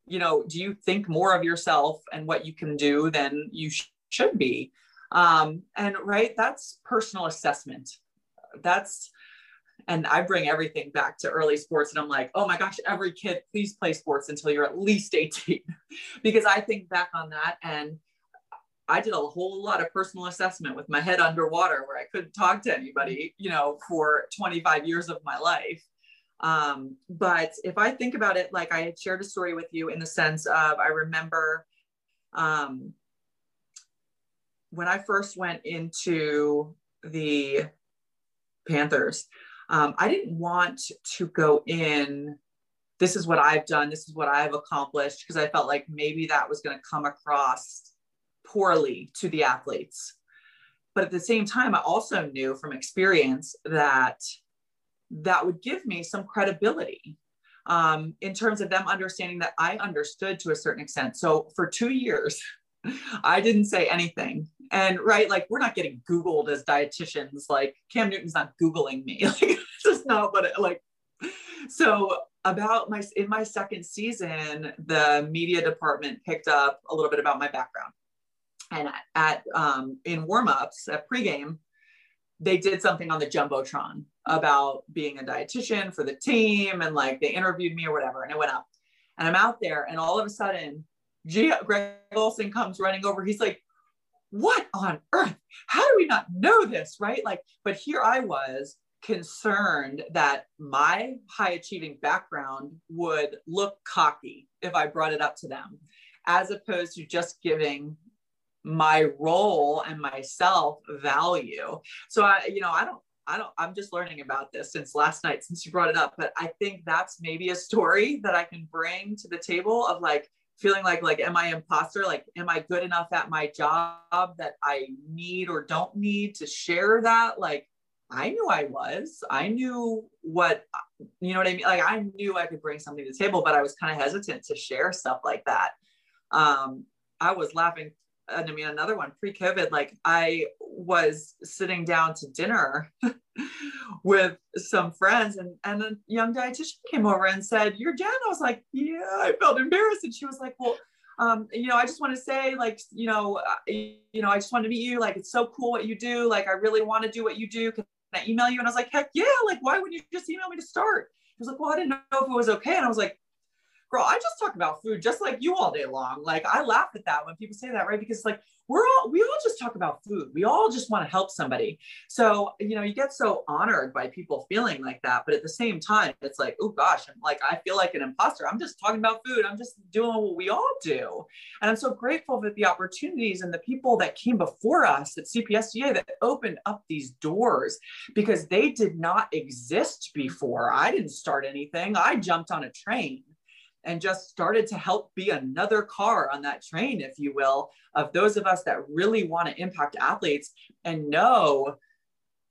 you know do you think more of yourself and what you can do than you sh- should be um, and right that's personal assessment that's and I bring everything back to early sports. And I'm like, oh my gosh, every kid, please play sports until you're at least 18. because I think back on that and I did a whole lot of personal assessment with my head underwater where I couldn't talk to anybody, you know, for 25 years of my life. Um, but if I think about it, like I had shared a story with you in the sense of I remember um, when I first went into the Panthers, um, I didn't want to go in. This is what I've done. This is what I've accomplished because I felt like maybe that was going to come across poorly to the athletes. But at the same time, I also knew from experience that that would give me some credibility um, in terms of them understanding that I understood to a certain extent. So for two years, I didn't say anything. And right, like we're not getting Googled as dietitians. Like Cam Newton's not Googling me. Like it's just not what it like. So about my in my second season, the media department picked up a little bit about my background and at um, in warmups at pregame, they did something on the jumbotron about being a dietitian for the team, and like they interviewed me or whatever, and it went up. And I'm out there, and all of a sudden, G- Greg Olsen comes running over. He's like, "What on earth? How do we not know this?" Right? Like, but here I was concerned that my high achieving background would look cocky if I brought it up to them, as opposed to just giving my role and myself value. So I, you know, I don't, I don't, I'm just learning about this since last night, since you brought it up. But I think that's maybe a story that I can bring to the table of like feeling like, like, am I imposter? Like, am I good enough at my job that I need or don't need to share that? Like, I knew I was. I knew what, you know what I mean? Like, I knew I could bring something to the table, but I was kind of hesitant to share stuff like that. Um, I was laughing and I mean another one pre-COVID, like I was sitting down to dinner with some friends and, and a young dietitian came over and said, You're Jen. I was like, Yeah, I felt embarrassed. And she was like, Well, um, you know, I just want to say, like, you know, uh, you know, I just want to meet you. Like, it's so cool what you do. Like, I really want to do what you do. Can I email you? And I was like, heck yeah. Like, why wouldn't you just email me to start? He was like, well, I didn't know if it was okay. And I was like, girl, I just talk about food just like you all day long. Like I laugh at that when people say that, right? Because like we're all we all just talk about food. We all just want to help somebody. So, you know, you get so honored by people feeling like that, but at the same time, it's like, oh gosh, I'm like I feel like an imposter. I'm just talking about food. I'm just doing what we all do. And I'm so grateful for the opportunities and the people that came before us at CPSDA that opened up these doors because they did not exist before. I didn't start anything. I jumped on a train and just started to help be another car on that train, if you will, of those of us that really want to impact athletes and know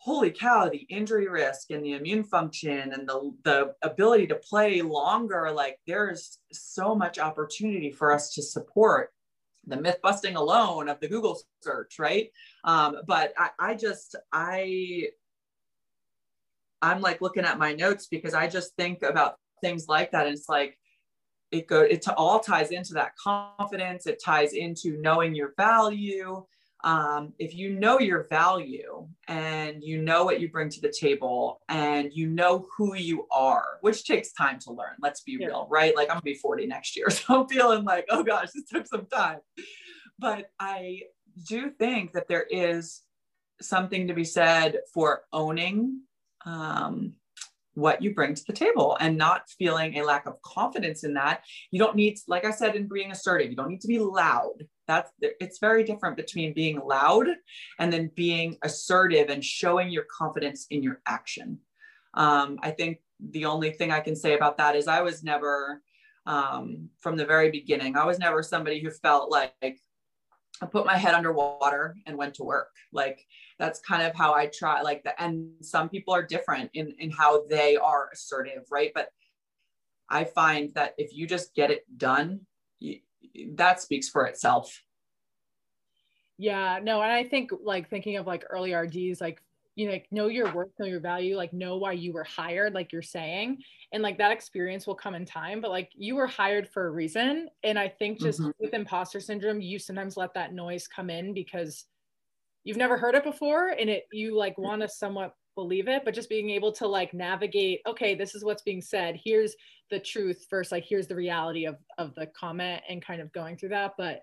holy cow the injury risk and the immune function and the, the ability to play longer like there's so much opportunity for us to support the myth busting alone of the google search right? Um, but I, I just i i'm like looking at my notes because i just think about things like that and it's like it go it all ties into that confidence. It ties into knowing your value. Um, if you know your value and you know what you bring to the table and you know who you are which takes time to learn let's be yeah. real right? Like i'm gonna be 40 next year so i'm feeling like oh gosh this took some time. But i do think that there is something to be said for owning um, what you bring to the table and not feeling a lack of confidence in that. You don't need, like I said, in being assertive, you don't need to be loud. That's it's very different between being loud and then being assertive and showing your confidence in your action. Um, I think the only thing I can say about that is I was never, um, from the very beginning, I was never somebody who felt like I put my head underwater and went to work. Like that's kind of how I try like the and some people are different in in how they are assertive, right? But I find that if you just get it done, you, that speaks for itself. Yeah, no, and I think like thinking of like early RDs, like you know, like know your worth, know your value, like know why you were hired, like you're saying. And like that experience will come in time, but like you were hired for a reason. And I think just mm-hmm. with imposter syndrome, you sometimes let that noise come in because you've never heard it before and it you like want to somewhat believe it, but just being able to like navigate, okay, this is what's being said. Here's the truth first, like here's the reality of of the comment and kind of going through that. But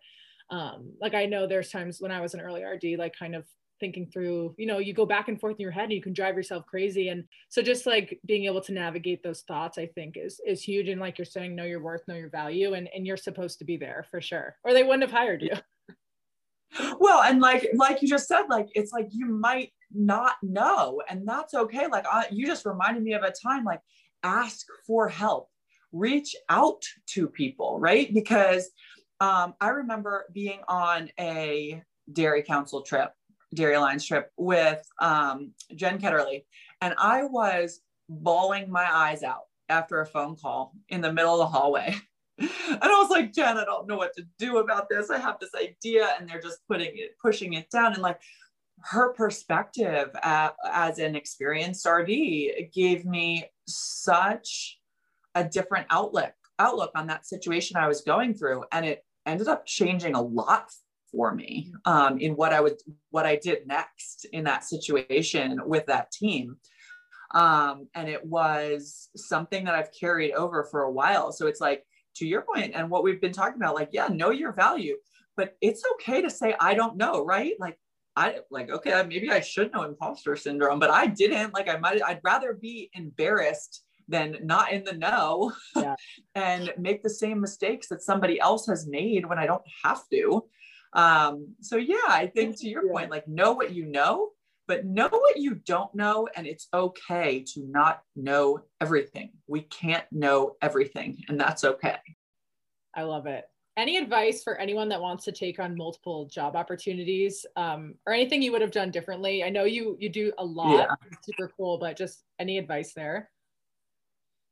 um, like I know there's times when I was an early RD, like kind of thinking through you know you go back and forth in your head and you can drive yourself crazy. And so just like being able to navigate those thoughts i think is is huge. And like you're saying know your worth know your value and and you're supposed to be there for sure. Or they wouldn't have hired you. Well and like like you just said like it's like you might not know and that's okay. Like I, you just reminded me of a time like ask for help. Reach out to people right? Because um, i remember being on a dairy council trip Dairy Alliance trip with um, Jen Ketterly, and I was bawling my eyes out after a phone call in the middle of the hallway. and I was like, Jen, I don't know what to do about this. I have this idea, and they're just putting it, pushing it down. And like her perspective at, as an experienced RD gave me such a different outlook outlook on that situation I was going through, and it ended up changing a lot for me um, in what I would what I did next in that situation with that team. Um, and it was something that I've carried over for a while. So it's like to your point and what we've been talking about, like, yeah, know your value, but it's okay to say I don't know, right? Like I like, okay, maybe I should know imposter syndrome, but I didn't. Like I might I'd rather be embarrassed than not in the know yeah. and make the same mistakes that somebody else has made when I don't have to. Um, so yeah, I think to your yeah. point, like know what you know, but know what you don't know. And it's okay to not know everything. We can't know everything, and that's okay. I love it. Any advice for anyone that wants to take on multiple job opportunities, um, or anything you would have done differently? I know you you do a lot, yeah. super cool, but just any advice there?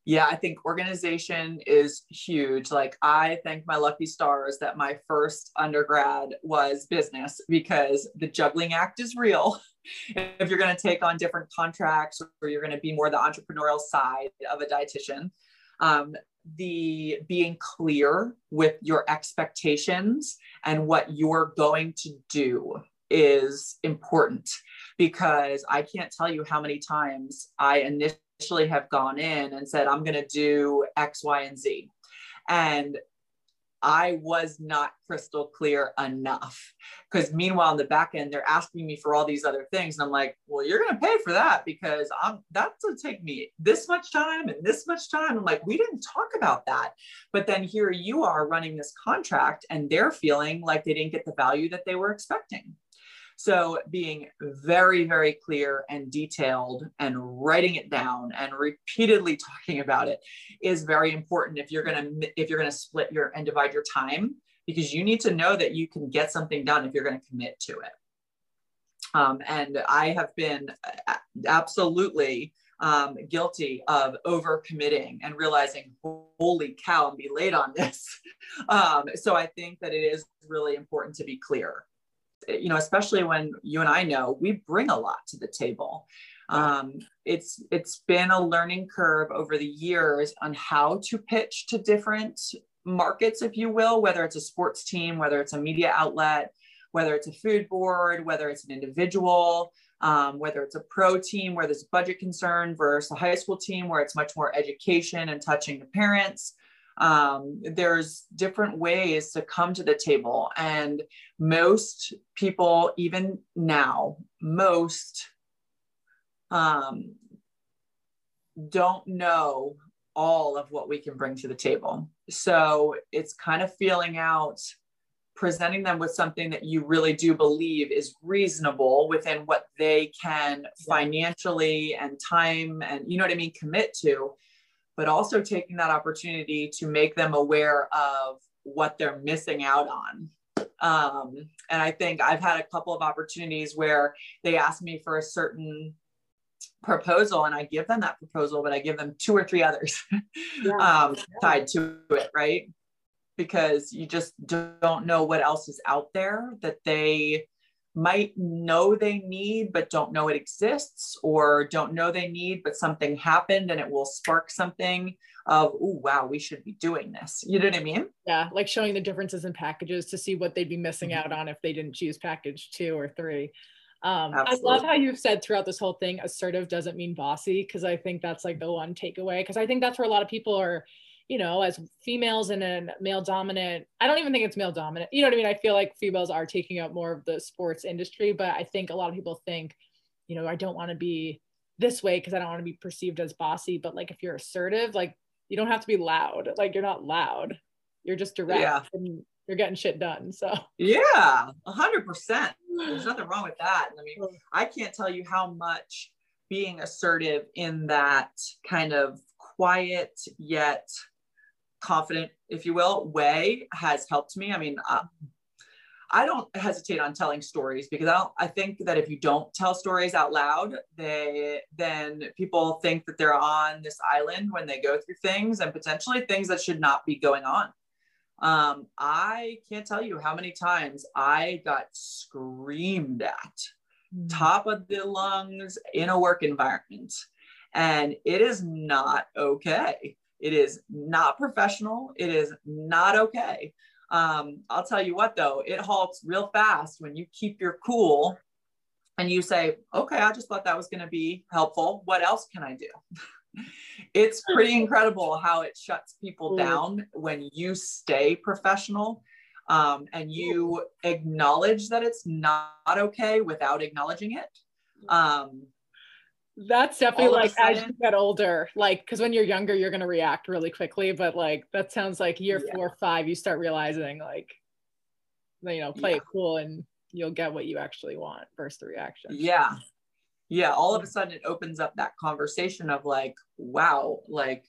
Yeah, I think organization is huge. Like, I thank my lucky stars that my first undergrad was business because the juggling act is real. if you're going to take on different contracts or you're going to be more the entrepreneurial side of a dietitian, um, the being clear with your expectations and what you're going to do is important because I can't tell you how many times I initially initially have gone in and said, I'm going to do X, Y, and Z. And I was not crystal clear enough because meanwhile in the back end they're asking me for all these other things and I'm like, well, you're going to pay for that because I'm that's going to take me this much time and this much time. I'm like, we didn't talk about that. But then here you are running this contract and they're feeling like they didn't get the value that they were expecting. So being very, very clear and detailed and writing it down and repeatedly talking about it is very important if you're going to if you're going to split your and divide your time because you need to know that you can get something done if you're going to commit to it. Um, and I have been absolutely um, guilty of over committing and realizing, holy cow, and be late on this. Um, so I think that it is really important to be clear you know, especially when you and I know we bring a lot to the table. Um, it's it's been a learning curve over the years on how to pitch to different markets, if you will, whether it's a sports team, whether it's a media outlet, whether it's a food board, whether it's an individual, um, whether it's a pro team where there's a budget concern versus a high school team where it's much more education and touching the parents um, there's different ways to come to the table. And most people even now most um, don't know all of what we can bring to the table. So it's kind of feeling out presenting them with something that you really do believe is reasonable within what they can financially and time and you know what i mean commit to but also taking that opportunity to make them aware of what they're missing out on. Um, and I think I've had a couple of opportunities where they ask me for a certain proposal and I give them that proposal, but I give them two or three others yeah. um, tied to it, right? Because you just don't know what else is out there that they might know they need but don't know it exists or don't know they need but something happened and it will spark something of oh wow we should be doing this you know what i mean yeah like showing the differences in packages to see what they'd be missing mm-hmm. out on if they didn't choose package two or three um, I love how you've said throughout this whole thing, assertive doesn't mean bossy, because I think that's like the one takeaway. Because I think that's where a lot of people are you know, as females in a male dominant, I don't even think it's male dominant. You know what I mean? I feel like females are taking up more of the sports industry, but I think a lot of people think, you know, I don't want to be this way because I don't want to be perceived as bossy. But like if you're assertive, like you don't have to be loud. Like you're not loud. You're just direct yeah. and you're getting shit done. So yeah, a hundred percent. There's nothing wrong with that. I mean, I can't tell you how much being assertive in that kind of quiet yet confident, if you will, way has helped me. I mean, uh, I don't hesitate on telling stories because I don't, I think that if you don't tell stories out loud, they then people think that they're on this island when they go through things and potentially things that should not be going on. Um, I can't tell you how many times I got screamed at, mm. top of the lungs in a work environment, and it is not okay. It is not professional. It is not okay. Um, I'll tell you what, though, it halts real fast when you keep your cool and you say, okay, I just thought that was going to be helpful. What else can I do? it's pretty incredible how it shuts people down when you stay professional um, and you acknowledge that it's not okay without acknowledging it. Um, that's definitely like as you get older, like because when you're younger, you're gonna react really quickly. But like that sounds like year yeah. four, five, you start realizing like, you know, play yeah. it cool and you'll get what you actually want versus the reaction. Yeah. Yeah. All of a sudden it opens up that conversation of like, wow, like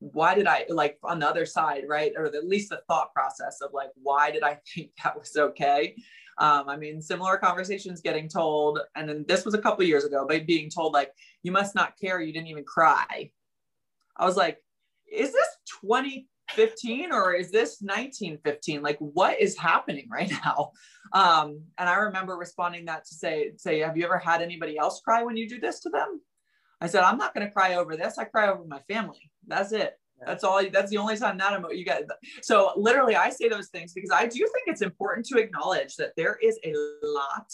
why did I like on the other side, right? Or at least the thought process of like, why did I think that was okay? Um, I mean, similar conversations getting told, and then this was a couple years ago, but being told like, you must not care, you didn't even cry. I was like, is this 2015 or is this 1915? Like, what is happening right now? Um, and I remember responding that to say, say, have you ever had anybody else cry when you do this to them? I said, I'm not going to cry over this. I cry over my family. That's it. That's all. That's the only time that emo- you get. So literally, I say those things because I do think it's important to acknowledge that there is a lot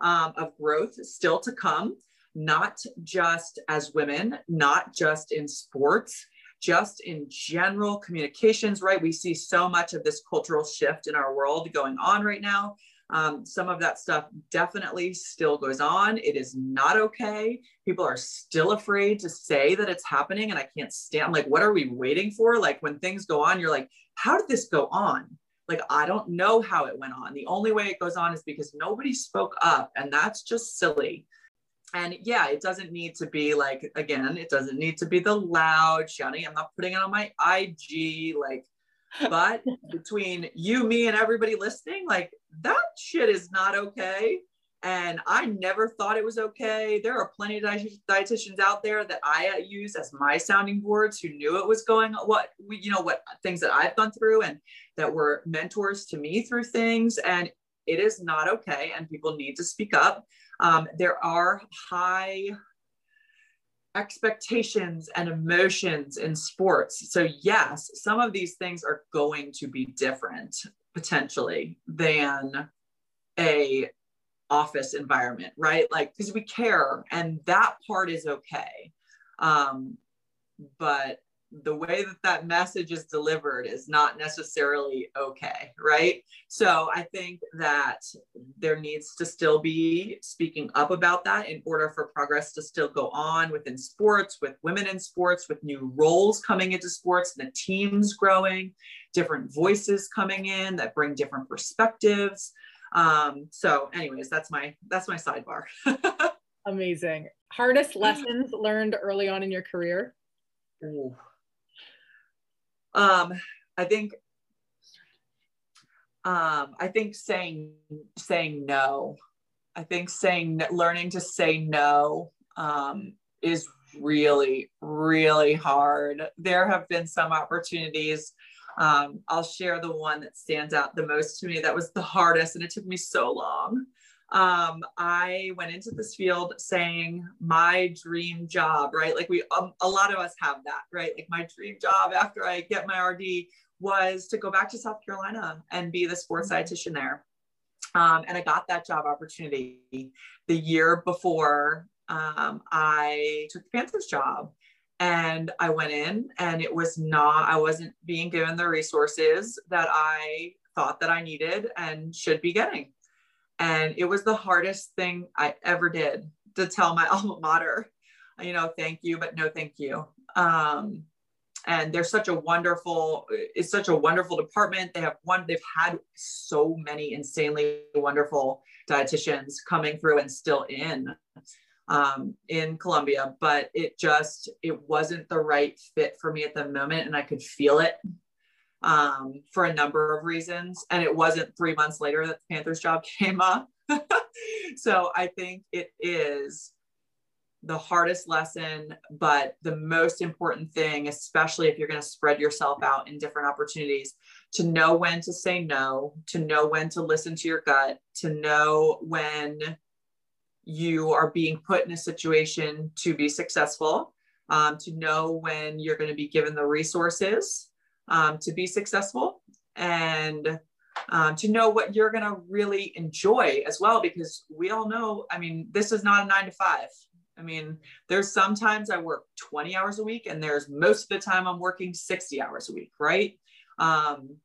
um, of growth still to come, not just as women, not just in sports, just in general communications. Right? We see so much of this cultural shift in our world going on right now. Um, some of that stuff definitely still goes on. It is not okay. People are still afraid to say that it's happening, and I can't stand. Like, what are we waiting for? Like when things go on, you're like, how did this go on? Like I don't know how it went on. The only way it goes on is because nobody spoke up, and that's just silly. And yeah, it doesn't need to be like again, it doesn't need to be the loud shouting. I'm not putting it on my IG like but between you, me, and everybody listening, like that shit is not okay. And I never thought it was okay. There are plenty of dietitians out there that I use as my sounding boards who knew it was going what we, you know, what things that I've gone through and that were mentors to me through things. And it is not okay. And people need to speak up. Um, there are high expectations and emotions in sports. So yes, some of these things are going to be different potentially than a office environment, right? Like because we care and that part is okay. Um, but the way that that message is delivered is not necessarily okay, right? So I think that there needs to still be speaking up about that in order for progress to still go on within sports, with women in sports, with new roles coming into sports, and the teams growing, different voices coming in that bring different perspectives. Um, so, anyways, that's my that's my sidebar. Amazing. Hardest lessons learned early on in your career? Ooh. Um, I think um, I think saying saying no. I think saying learning to say no um, is really really hard. There have been some opportunities. Um, I'll share the one that stands out the most to me. That was the hardest, and it took me so long um, I went into this field saying my dream job, right? Like we, um, a lot of us have that, right? Like my dream job after I get my RD was to go back to South Carolina and be the sports mm-hmm. dietitian there. Um, and I got that job opportunity the year before um, I took the Panthers job. And I went in, and it was not, I wasn't being given the resources that I thought that I needed and should be getting. And it was the hardest thing I ever did to tell my alma mater, you know, thank you, but no thank you. Um, and they're such a wonderful, it's such a wonderful department. They have one, they've had so many insanely wonderful dietitians coming through and still in um, in Columbia, but it just, it wasn't the right fit for me at the moment. And I could feel it um, for a number of reasons. And it wasn't three months later that the Panthers job came up. so I think it is the hardest lesson, but the most important thing, especially if you're going to spread yourself out in different opportunities, to know when to say no, to know when to listen to your gut, to know when you are being put in a situation to be successful, um, to know when you're going to be given the resources um, to be successful and um, to know what you're going to really enjoy as well because we all know i mean this is not a nine to five. I mean there's sometimes i work 20 hours a week and there's most of the time i'm working 60 hours a week right? Um,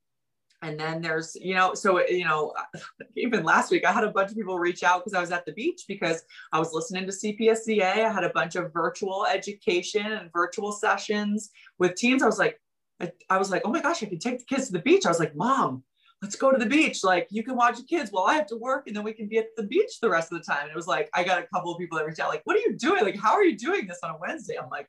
and then there's you know so you know even last week i had a bunch of people reach out because i was at the beach because i was listening to CPSDA i had a bunch of virtual education and virtual sessions with teams i was like I, I was like, oh my gosh, I can take the kids to the beach. I was like, mom, let's go to the beach. Like you can watch the kids while I have to work and then we can be at the beach the rest of the time. And it was like, I got a couple of people that reached out like, what are you doing? Like, how are you doing this on a Wednesday? I'm like,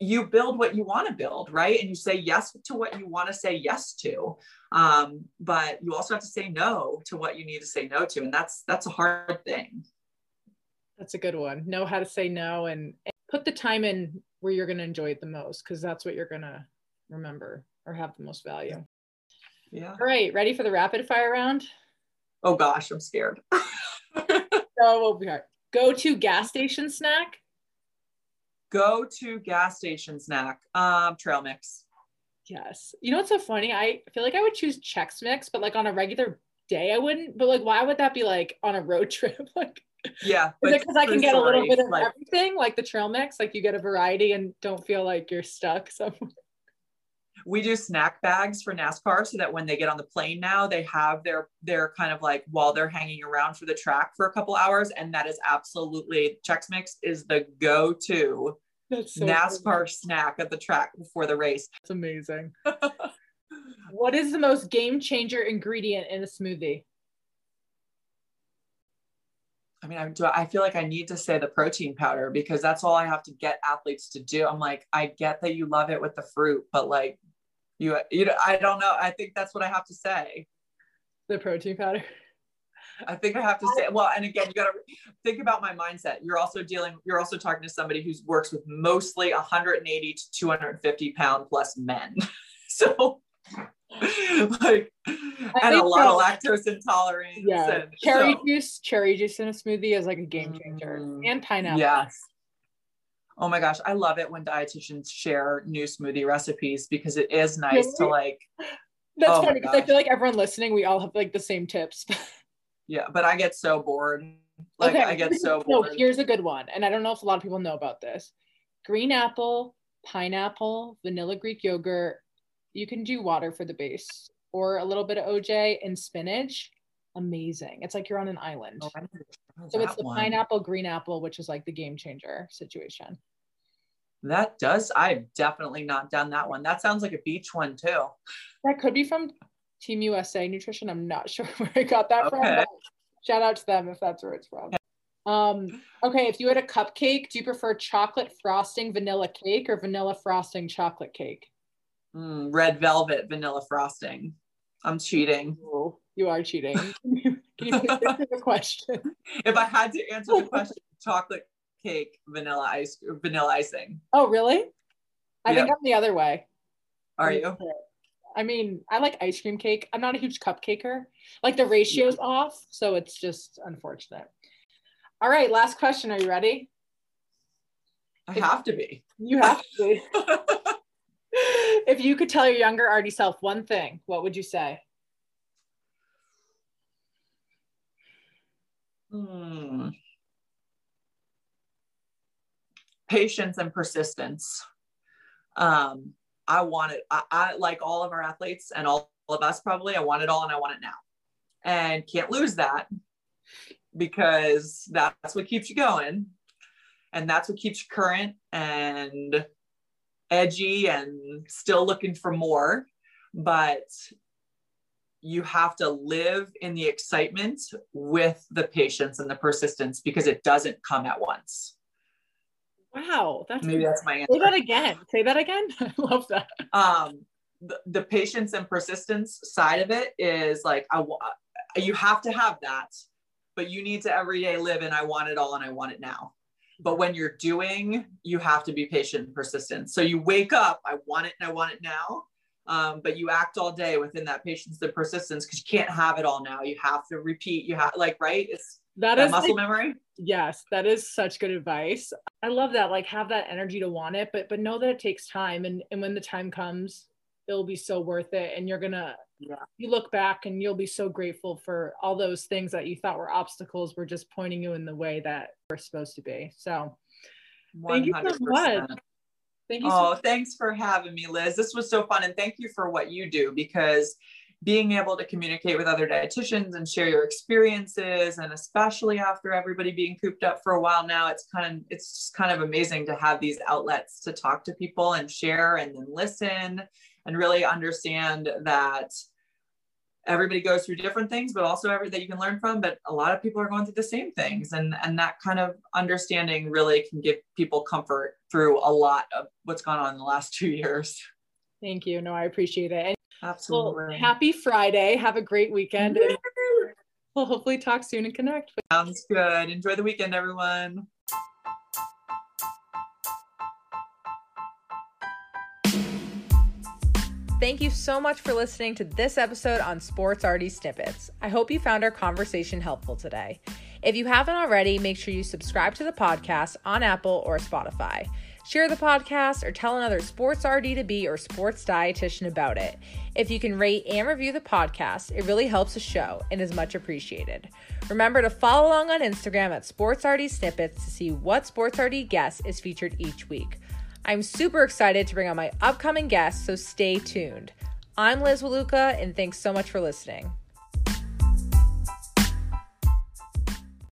you build what you want to build, right? And you say yes to what you want to say yes to. Um, but you also have to say no to what you need to say no to. And that's, that's a hard thing. That's a good one. Know how to say no and put the time in where you're going to enjoy it the most because that's what you're going to remember or have the most value. Yeah. All right, ready for the rapid fire round? Oh gosh, I'm scared. So we'll be hard. Go to gas station snack. Go to gas station snack. Um, trail mix. Yes. You know what's so funny? I feel like I would choose Chex Mix, but like on a regular day, I wouldn't. But like, why would that be like on a road trip? like, Yeah. because I can get a little bit of like, everything, like the trail mix? Like you get a variety and don't feel like you're stuck somewhere. We do snack bags for NASCAR so that when they get on the plane now, they have their their kind of like while they're hanging around for the track for a couple hours. And that is absolutely Chex Mix is the go-to so NASCAR snack at the track before the race. It's amazing. what is the most game changer ingredient in a smoothie? I mean, I do. I feel like I need to say the protein powder because that's all I have to get athletes to do. I'm like, I get that you love it with the fruit, but like, you, you know, I don't know. I think that's what I have to say. The protein powder. I think I have to say, well, and again, you got to think about my mindset. You're also dealing, you're also talking to somebody who works with mostly 180 to 250 pound plus men. so, like, I and a lot of lactose intolerance. Yeah. and Cherry so- juice, cherry juice in a smoothie is like a game changer. Mm. And pineapple. Yes. Oh my gosh, I love it when dietitians share new smoothie recipes because it is nice to like, That's Oh funny because I feel like everyone listening, we all have like the same tips. yeah, but I get so bored. Like I get so no, bored. here's a good one. And I don't know if a lot of people know about this. Green apple, pineapple, vanilla Greek yogurt. You can do water for the base or a little bit of OJ and spinach. Amazing. It's like you're on an island. Oh, I never tried So it's the one. pineapple, green apple, which is like the game changer situation. That does. I've definitely not done that one. That sounds like a beach one too. That could be from Team USA Nutrition. I'm not sure where I got that from. Okay. but Shout out to them if that's where it's from. Um, okay, if you had a cupcake, do you prefer chocolate frosting vanilla cake or vanilla frosting chocolate cake? Mm, red velvet vanilla frosting. I'm cheating. Oh, you are cheating. Can you please answer the question? If I had to answer the question, chocolate cake, vanilla ice, vanilla icing. Oh, really? I think I'm the other way. Are you? I mean, I like ice cream cake. I'm not a huge cupcaker. Like the ratio's off, so it's just unfortunate. All right, last question. Are you ready? I have to be. You have to. be. if you could tell your younger RD self one thing, what would you say? Hmm. Patience and persistence. Um, I want it. I, I like all of our athletes and all of us probably. I want it all and I want it now, and can't lose that because that's what keeps you going, and that's what keeps you current and edgy and still looking for more. But you have to live in the excitement with the patience and the persistence because it doesn't come at once. Wow, that's Maybe that's my answer. say that again. Say that again. I love that. Um, the, the patience and persistence side of it is like I you have to have that, but you need to every day live and I want it all and I want it now. But when you're doing, you have to be patient and persistent. So you wake up, I want it and I want it now. Um, but you act all day within that patience and persistence because you can't have it all now. You have to repeat. You have like right. It's That that is muscle like- memory. yes, that is such good advice. I love that. Like have that energy to want it, but but know that it takes time and and when the time comes, it'll be so worth it and you're gonna Yeah. you look back and you'll be so grateful for all those things that you thought were obstacles were just pointing you in the way that we're supposed to be. So Thank you so much. Thank you so Oh, thanks for having me, Liz. This was so fun. And thank you for what you do because being able to communicate with other dietitians and share your experiences, and especially after everybody being cooped up for a while now, it's kind of it's just kind of amazing to have these outlets to talk to people and share and then listen and really understand that everybody goes through different things but also every that you can learn from but a lot of people are going through the same things and and that kind of understanding really can give people comfort through a lot of what's gone on in the last two years Thank you. No, I appreciate it. And well, absolutely happy Friday. Have a great weekend. And we'll hopefully talk soon and connect. sounds good enjoy the weekend everyone thank you so much for listening to this episode on Sports RD Snippets. I hope you found our conversation helpful today. If you haven't already, make sure you subscribe to the podcast on Apple or Spotify. Share the podcast or tell another sports RD to be or sports dietitian about it. If you can rate and review the podcast, it really helps the show and is much appreciated. Remember to follow along on Instagram at Sports RD Snippets to see what Sports RD guest is featured each week. I'm super excited to bring on my upcoming guests, so stay tuned. I'm Liz Waluka, and thanks so much for listening.